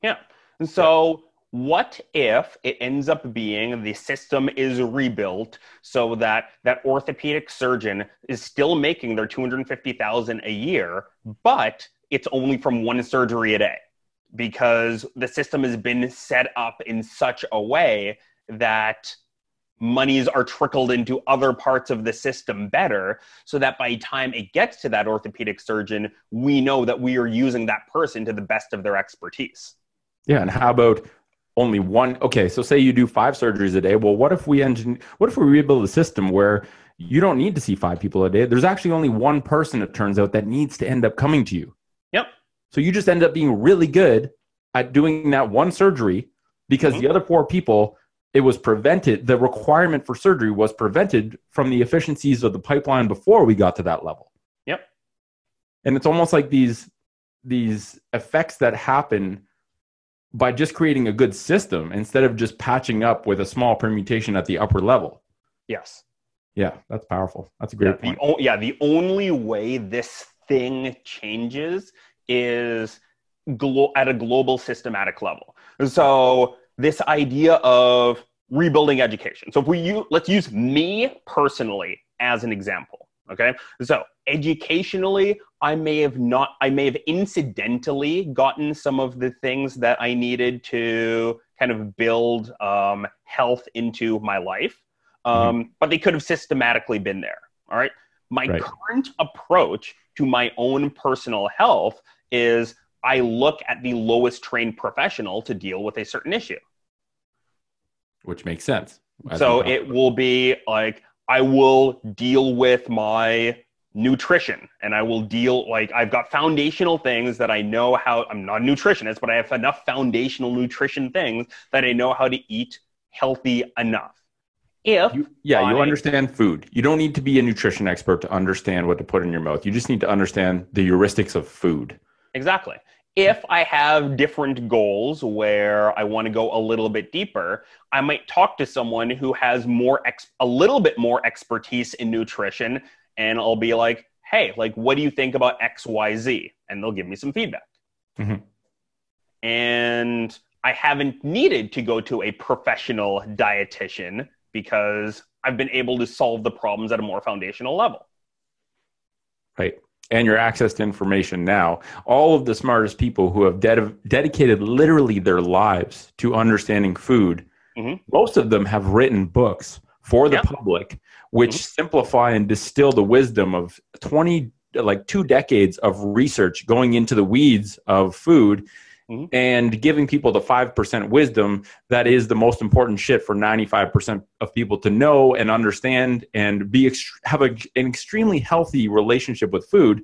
Yeah. And so, what if it ends up being the system is rebuilt so that that orthopedic surgeon is still making their 250,000 a year, but it's only from one surgery a day? Because the system has been set up in such a way that monies are trickled into other parts of the system better so that by the time it gets to that orthopedic surgeon we know that we are using that person to the best of their expertise. Yeah, and how about only one? Okay, so say you do five surgeries a day. Well, what if we engine? What if we rebuild a system where you don't need to see five people a day? There's actually only one person. It turns out that needs to end up coming to you. Yep. So you just end up being really good at doing that one surgery because Mhm. the other four people, it was prevented. The requirement for surgery was prevented from the efficiencies of the pipeline before we got to that level. Yep. And it's almost like these these effects that happen by just creating a good system instead of just patching up with a small permutation at the upper level. yes Yeah, that's powerful. That's a yeah great the, point. o- yeah, the only way this thing changes is glo- at a global systematic level. So this idea of rebuilding education. So if we use, let's use me personally as an example. Okay. So educationally, I may have not, I may have incidentally gotten some of the things that I needed to kind of build um, health into my life. Um, But they could have systematically been there. All right. My Right. current approach to my own personal health is I look at the lowest trained professional to deal with a certain issue. Which makes sense. So it will be like I will deal with my nutrition and I will deal like I've got foundational things that I know how I'm not a nutritionist, but I have enough foundational nutrition things that I know how to eat healthy enough. if You, yeah, you understand food. You don't need to be a nutrition expert to understand what to put in your mouth. You just need to understand the heuristics of food. Exactly. If I have different goals where I want to go a little bit deeper, I might talk to someone who has more ex- a little bit more expertise in nutrition and I'll be like, "Hey, like what do you think about XYZ?" and they'll give me some feedback. Mhm. And I haven't needed to go to a professional dietitian because I've been able to solve the problems at a more foundational level. right? And your access to information now. All of the smartest people who have ded- dedicated literally their lives to understanding food, Mhm. most of them have written books for the Yeah. public, which simplify and distill the wisdom of 20, like two decades of research going into the weeds of food. Mhm. And giving people the 5% wisdom that is the most important shit for 95% of people to know and understand and be ext- have a, an extremely healthy relationship with food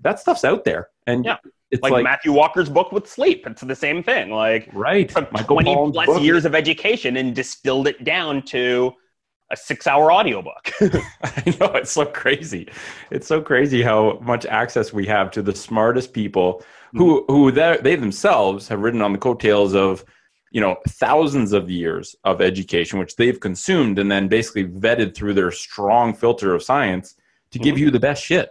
that stuff's out there and Yeah. it's Like, like, Matthew Walker's book with sleep, it's the same thing. Like right took Michael 20 Pollan's plus book. years of education and distilled it down to a six hour audiobook. I know it's so crazy. It's so crazy how much access we have to the smartest people who who they they themselves have written on the coattails of you know thousands of years of education which they've consumed and then basically vetted through their strong filter of science to give Mhm. you the best shit.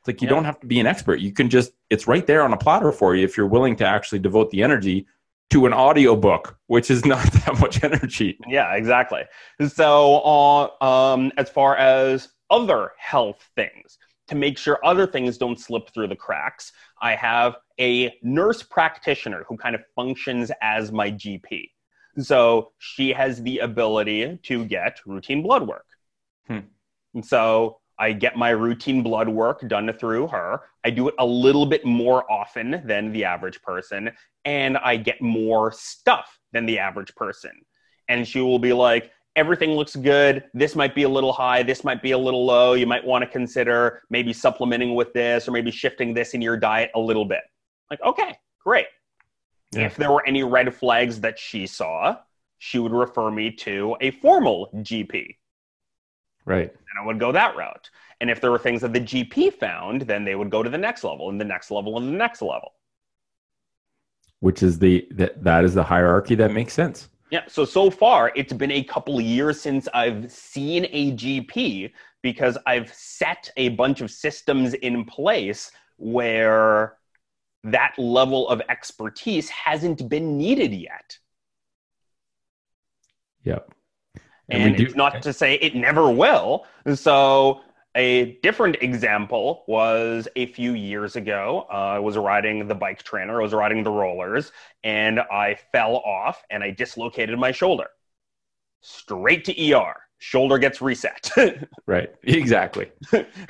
It's like you Yeah. don't have to be an expert. You can just it's right there on a platter for you if you're willing to actually devote the energy to an audiobook, which is not that much energy. yeah, exactly. So, uh, um, as far as other health things, to make sure other things don't slip through the cracks, I have a nurse practitioner who kind of functions as my GP. So she has the ability to get routine blood work. Hmm. And so I get my routine blood work done through her. I do it a little bit more often than the average person, and I get more stuff than the average person. And she will be like, everything looks good. This might be a little high. This might be a little low. You might want to consider maybe supplementing with this or maybe shifting this in your diet a little bit. Like, okay, great. Yeah. If there were any red flags that she saw, she would refer me to a formal GP Right. and I would go that route. And if there were things that the GP found, then they would go to the next level and the next level and the next level. Which is the that, that is the hierarchy that makes sense. Yeah. So so far, it's been a couple of years since I've seen a GP because I've set a bunch of systems in place where that level of expertise hasn't been needed yet. Yep. And, we do- it's not to say it never will. So a different example was a few years ago. Uh, I was riding the bike trainer, I was riding the rollers, and I fell off and I dislocated my shoulder. Straight to ER. Shoulder gets reset. Right. Exactly.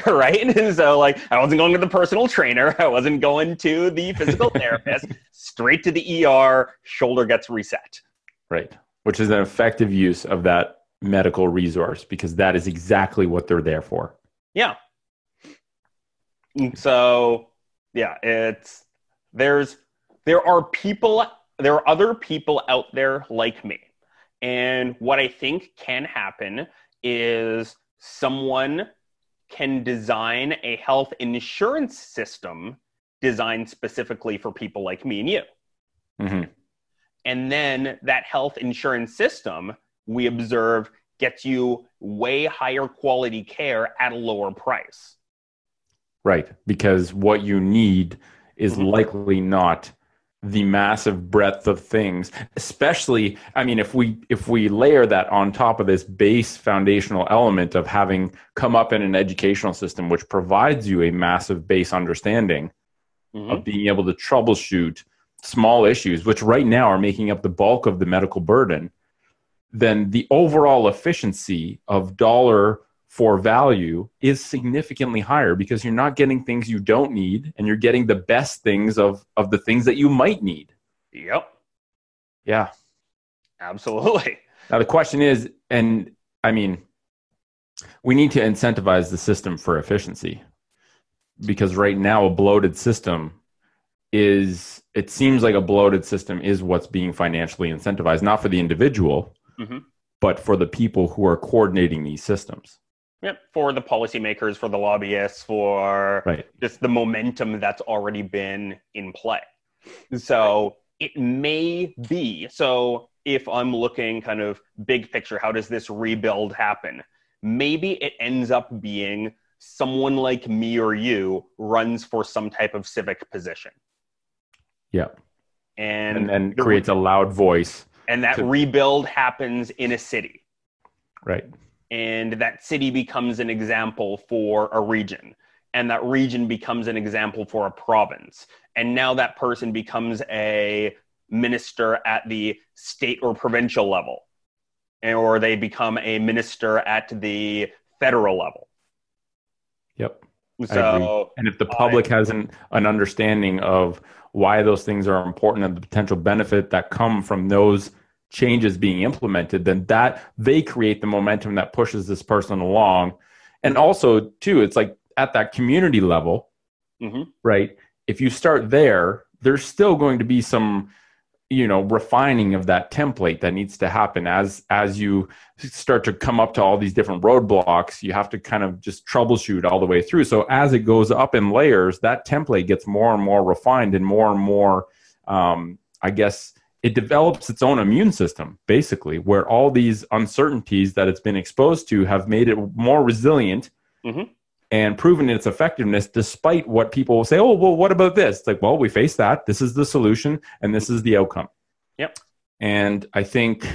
right? And So, like, I wasn't going to the personal trainer. I wasn't going to the physical therapist. Straight to the ER. Shoulder gets reset. Right. Which is an effective use of that medical resource because that is exactly what they're there for. Yeah. So, yeah, it's there's there are people there are other people out there like me. And what I think can happen is someone can design a health insurance system designed specifically for people like me and you. hmm And then that health insurance system, we observe, gets you way higher quality care at a lower price. Right. Because what you need is Mhm. likely not the massive breadth of things especially i mean if we if we layer that on top of this base foundational element of having come up in an educational system which provides you a massive base understanding Mhm. of being able to troubleshoot small issues, which right now are making up the bulk of the medical burden, then the overall efficiency of dollar for value is significantly higher because you're not getting things you don't need and you're getting the best things of, of the things that you might need. Yep, Yeah. absolutely. Now the question is, and I mean, we need to incentivize the system for efficiency because right now a bloated system is it seems like a bloated system is what's being financially incentivized not for the individual Mhm. but for the people who are coordinating these systems. Yep, for the policymakers, for the lobbyists, for Right. just the momentum that's already been in play. So it may be. So if I'm looking kind of big picture, how does this rebuild happen? Maybe it ends up being someone like me or you runs for some type of civic position. Yeah. And, And then the- creates a loud voice. And that to- rebuild happens in a city. Right. and that city becomes an example for a region and that region becomes an example for a province and now that person becomes a minister at the state or provincial level or they become a minister at the federal level Yep. Agree. so And if the public has an, an understanding of why those things are important and the potential benefit that come from those changes being implemented, then that they create the momentum that pushes this person along. And also, too, it's like at that community level, Mhm. right? If you start there, there's still going to be some you know refining of that template that needs to happen as as you start to come up to all these different roadblocks you have to kind of just troubleshoot all the way through so as it goes up in layers that template gets more and more refined and more and more um, i guess it develops its own immune system basically where all these uncertainties that it's been exposed to have made it more resilient Mhm. And proven its effectiveness despite what people will say oh well what about this it's like well we face that this is the solution and this is the outcome Yep. and i think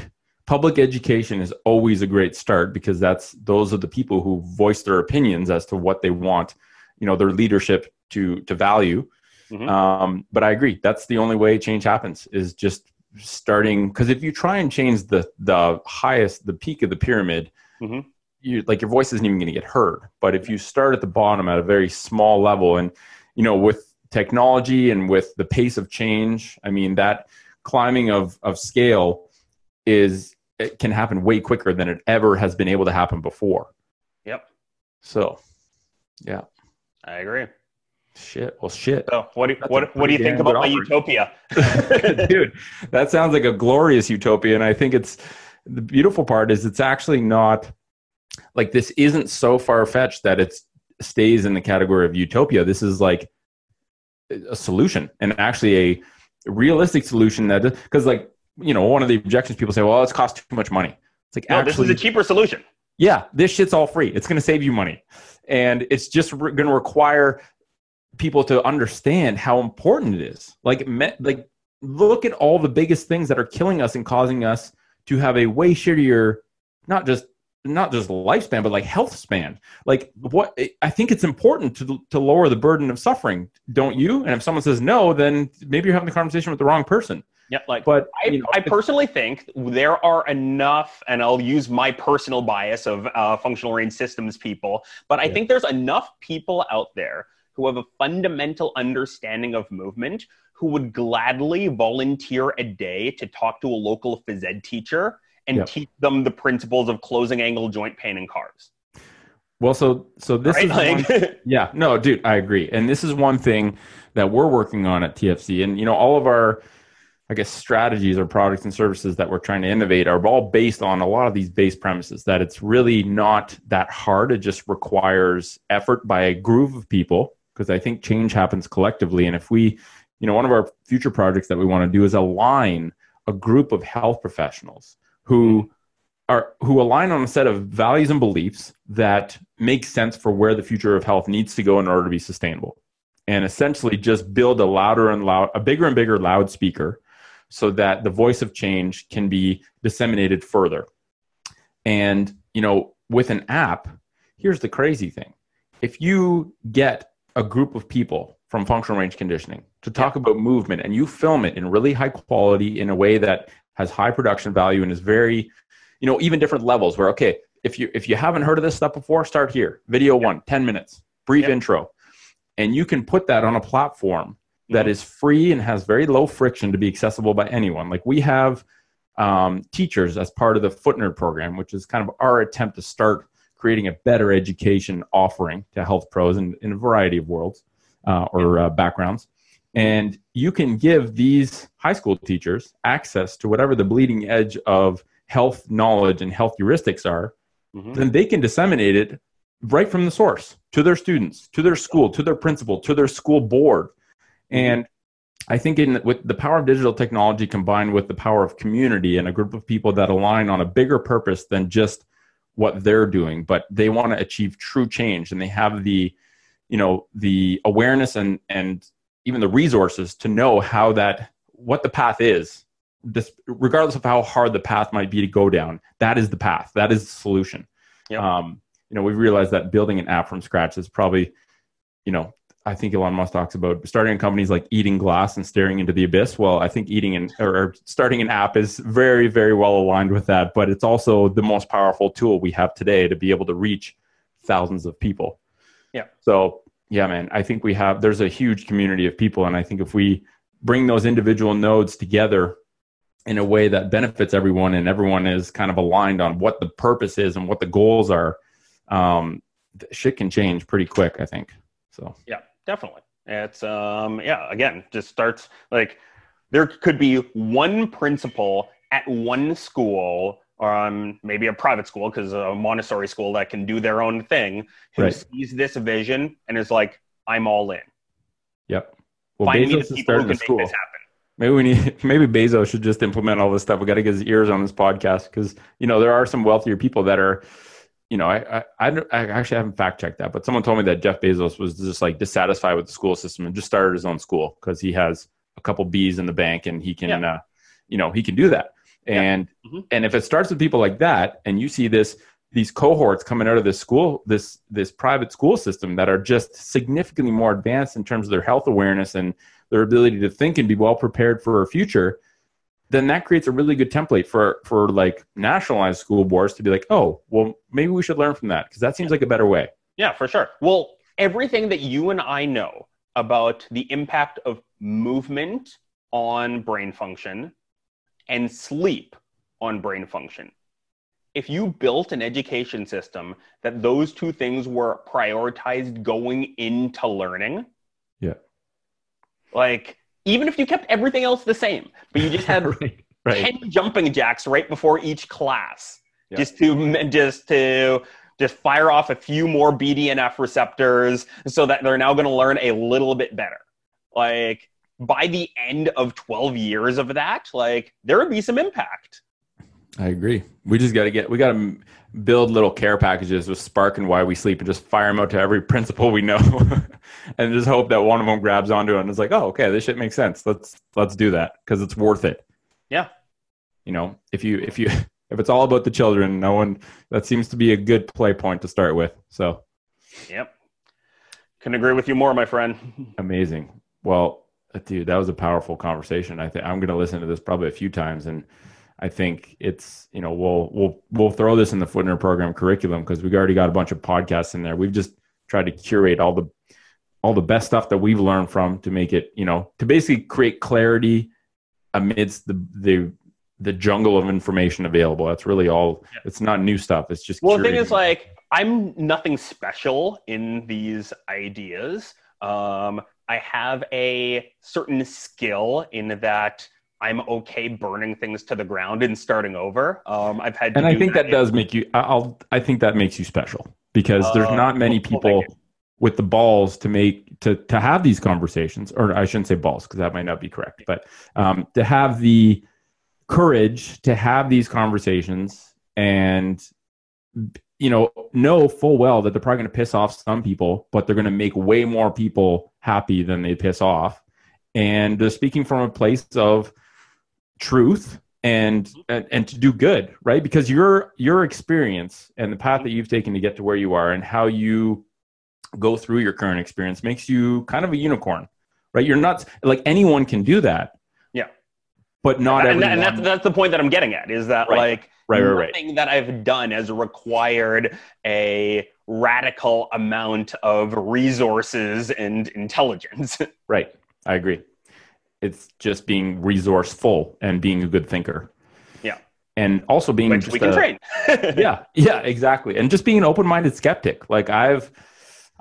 public education is always a great start because that's those are the people who voice their opinions as to what they want you know their leadership to to value Mhm. um, but i agree that's the only way change happens is just starting because if you try and change the the highest the peak of the pyramid Mhm. You like your voice isn't even going to get heard. But if you start at the bottom at a very small level and you know with technology and with the pace of change i mean that climbing of of scale is it can happen way quicker than it ever has been able to happen before. Yep. So yeah. I agree. Shit. Well shit. So what do, That's what, what do you think about my utopia? Dude that sounds like a glorious utopia and i think it's the beautiful part is it's actually not like this isn't so far-fetched that it stays in the category of utopia this is like a solution and actually a realistic solution that because like you know one of the objections people say well it's cost too much money it's like no, this actually is a cheaper solution yeah, this shit's all free. It's going to save you money. And it's just re- going to require people to understand how important it is. Like, me- like look at all the biggest things that are killing us and causing us to have a way shittier, not just not just lifespan, but like health span. Like, what I think it's important to to lower the burden of suffering, don't you? And if someone says no, then maybe you're having the conversation with the wrong person. yeah like But I, you know, I personally think there are enough, and I'll use my personal bias of uh, functional range systems people, but I Yeah. think there's enough people out there who have a fundamental understanding of movement who would gladly volunteer a day to talk to a local phys ed teacher and Yep. teach them the principles of closing angle joint pain in CARs. well, so so this right? is one- Yeah, no, dude, I agree. And this is one thing that we're working on at TFC. And, you know, all of our, I guess, strategies or products and services that we're trying to innovate are all based on a lot of these base premises that it's really not that hard. It just requires effort by a group of people because I think change happens collectively. And if we, you know, one of our future projects that we want to do is align a group of health professionals who are who align on a set of values and beliefs that make sense for where the future of health needs to go in order to be sustainable. And essentially just build a louder and loud a bigger and bigger loudspeaker so that the voice of change can be disseminated further. And you know with an app here's the crazy thing. If you get a group of people from functional range conditioning to talk about movement and you film it in really high quality in a way that has high production value and is very you know even different levels where okay if you if you haven't heard of this stuff before start here. Video one 10 minutes. Brief Yep. intro. And you can put that on a platform that Mhm. free and has very low friction to be accessible by anyone. Like we have um, teachers as part of the footnerd program which is kind of our attempt to start creating a better education offering to health pros in, in a variety of worlds uh, or uh, backgrounds and you can give these high school teachers access to whatever the bleeding edge of health knowledge and health heuristics are, Mhm. then they can disseminate it right from the source to their students, to their school, to their principal, to their school board. And I think in with the power of digital technology combined with the power of community and a group of people that align on a bigger purpose than just what they're doing, but they want to achieve true change and they have the, you know, the awareness and and even the resources to know how that what the path is, this, regardless of how hard the path might be to go down. That is the path. That is the solution. Yep. Um, you know, we've realized that building an app from scratch is probably, you know, I think Elon Musk talks about starting companies like eating glass and staring into the abyss. Well, I think eating an or or starting an app is very, very well aligned with that. But it's also the most powerful tool we have today to be able to reach thousands of people. Yeah. So yeah, man, I think we have there's a huge community of people, and I think if we bring those individual nodes together in a way that benefits everyone, and everyone is kind of aligned on what the purpose is and what the goals are, um, shit can change pretty quick. I think so. Yeah, definitely. It's um yeah, again, just starts like there could be one principal at one school or um, maybe a private school because a Montessori school that can do their own thing who Right. sees this vision and is like, I'm all in. Yep. Well, Find me Bezos the is starting can a school. make this happen. Maybe we need. Maybe Bezos should just implement all this stuff. We got to get his ears on this podcast because you know there are some wealthier people that are. You know, I, I I I actually haven't fact checked that, but someone told me that Jeff Bezos was just like dissatisfied with the school system and just started his own school because he has a couple B's in the bank and he can, Yeah. uh, you know, he can do that. Yeah. And Mhm. and if it starts with people like that, and you see this these cohorts coming out of this school this this private school system that are just significantly more advanced in terms of their health awareness and their ability to think and be well prepared for a future then that creates a really good template for for like nationalized school boards to be like oh well maybe we should learn from that because that seems like a better way Yeah, for sure. Well, everything that you and I know about the impact of movement on brain function and sleep on brain function. If you built an education system that those two things were prioritized going into learning, Yeah. Like, even if you kept everything else the same, but you just had right right 10 jumping jacks right before each class Yeah. just to just to just fire off a few more BDNF receptors so that they're now going to learn a little bit better. Like by the end of 12 years of that, like there would be some impact. i agree we just got to get we got to build little care packages with spark and why we sleep and just fire them out to every principal we know and just hope that one of them grabs onto it and is like oh okay this shit makes sense let's let's do that because it's worth it Yeah. you know if you if you if it's all about the children no one that seems to be a good play point to start with so Yep. Couldn't agree with you more, my friend. amazing well dude that was a powerful conversation. I think i'm going to listen to this probably a few times and i think it's you know we'll we'll we'll throw this in the footnerd program curriculum because we've already got a bunch of podcasts in there. We've just tried to curate all the all the best stuff that we've learned from to make it you know to basically create clarity amidst the the the jungle of information available. That's really all. It's not new stuff. It's just Well, the thing is, like, I'm nothing special in these ideas. Um, I have a certain skill in that I'm okay burning things to the ground and starting over. Um, I've had, to and I think that in- does make you. I'll. I think that makes you special because there's Uh, not many well, well, people with the balls to make to to have these conversations, or I shouldn't say balls because that might not be correct, but um, to have the courage to have these conversations and you know know full well that they're probably going to piss off some people, but they're going to make way more people happy than they piss off, and they're speaking from a place of truth and, and and to do good right? Because your your experience and the path that you've taken to get to where you are and how you go through your current experience makes you kind of a unicorn right? You're not like anyone can do that. Yeah. but not and, everyone and that's, that's the point that I'm getting at is that Right. like right right right. Nothing that I've done has required a radical amount of resources and intelligence. right. I agree. It's just being resourceful and being a good thinker. Yeah. and also being which just we can a- train. yeah. Yeah exactly. And just being an open-minded skeptic. Like i've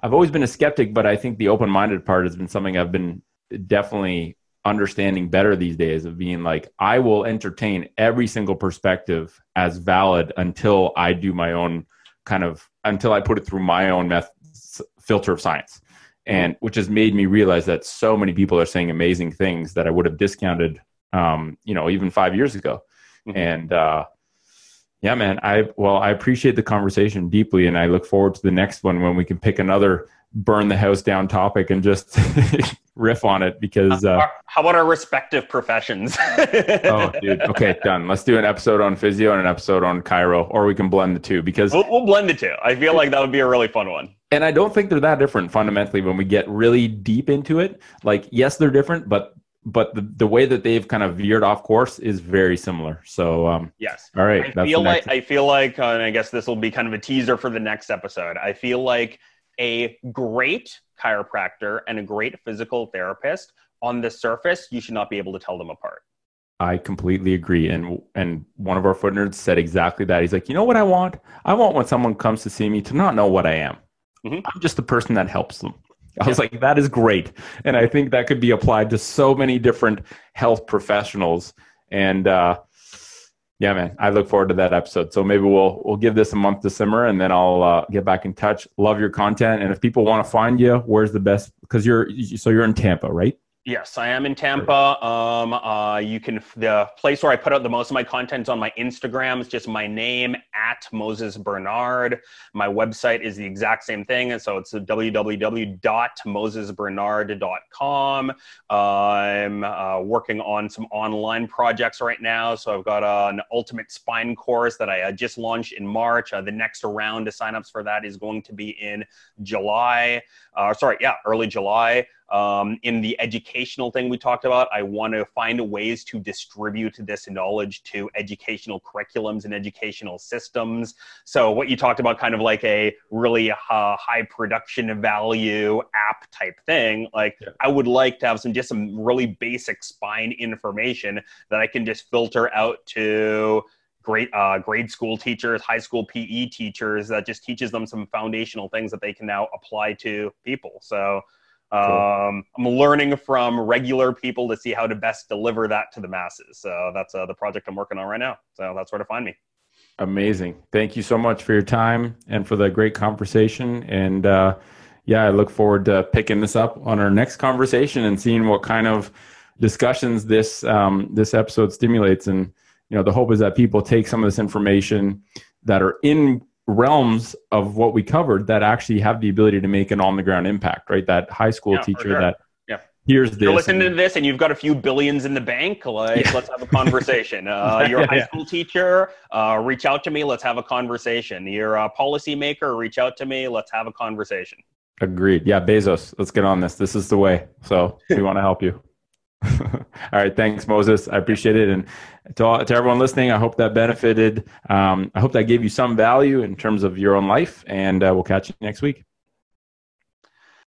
i've always been a skeptic but i think the open-minded part has been something i've been definitely understanding better these days of being like I will entertain every single perspective as valid until I do my own kind of until I put it through my own method filter of science. And which has made me realize that so many people are saying amazing things that I would have discounted um, you know, even five years ago. Mm-hmm. And uh yeah, man, I well, I appreciate the conversation deeply and I look forward to the next one when we can pick another burn the house down topic and just riff on it because uh, how about our respective professions oh dude okay done let's do an episode on physio and an episode on chiro, or we can blend the two because we'll, we'll blend the two i feel like that would be a really fun one and i don't think they're that different fundamentally when we get really deep into it like yes they're different but but the, the way that they've kind of veered off course is very similar. So um, yes, all right. I feel like I feel like, uh, and I guess this will be kind of a teaser for the next episode. I feel like a great chiropractor and a great physical therapist on the surface, you should not be able to tell them apart. I completely agree. And and one of our foot nerds said exactly that. He's like, you know what I want? I want when someone comes to see me to not know what I am. Mm-hmm. I'm just the person that helps them. I was like, that is great. And I think that could be applied to so many different health professionals. And uh, yeah, man, I look forward to that episode. So maybe we'll we'll give this a month to simmer, and then I'll uh, get back in touch. Love your content, and if people want to find you, where's the best? Because you're so you're in Tampa, right? Yes, I am in Tampa. Um, uh, you can the place where I put out the most of my content is on my Instagram It's just my name at Moses Bernard. My website is the exact same thing, and so it's www.mosesbernard.com. Uh, I'm uh, working on some online projects right now, so I've got uh, an Ultimate Spine course that I just launched in March. Uh, the next round of signups for that is going to be in July. Uh, sorry, yeah, early July. Um, in the educational thing we talked about, I want to find ways to distribute this knowledge to educational curriculums and educational systems. So, what you talked about, kind of like a really uh, high production value app type thing, like yeah. I would like to have some just some really basic spine information that I can just filter out to great uh, grade school teachers, high school PE teachers that just teaches them some foundational things that they can now apply to people. So um, I'm learning from regular people to see how to best deliver that to the masses. So that's uh, the project I'm working on right now. So that's where to find me. Amazing. Thank you so much for your time and for the great conversation. And uh, yeah, I look forward to picking this up on our next conversation and seeing what kind of discussions this um, this episode stimulates. And you know, the hope is that people take some of this information that are in realms of what we covered that actually have the ability to make an on the ground impact, right? That high school yeah, teacher sure. that yeah. here's this. You're listening and, to this and you've got a few billions in the bank. Like, yeah. let's have a conversation. Uh, you're a high school teacher. Uh, reach out to me. Let's have a conversation. You're a policymaker. Reach out to me. Let's have a conversation. Agreed. Yeah, Bezos. Let's get on this. This is the way. So we want to help you. All right. Thanks, Moses. I appreciate it. And to, all, to everyone listening, I hope that benefited. Um, I hope that gave you some value in terms of your own life. And uh, we'll catch you next week.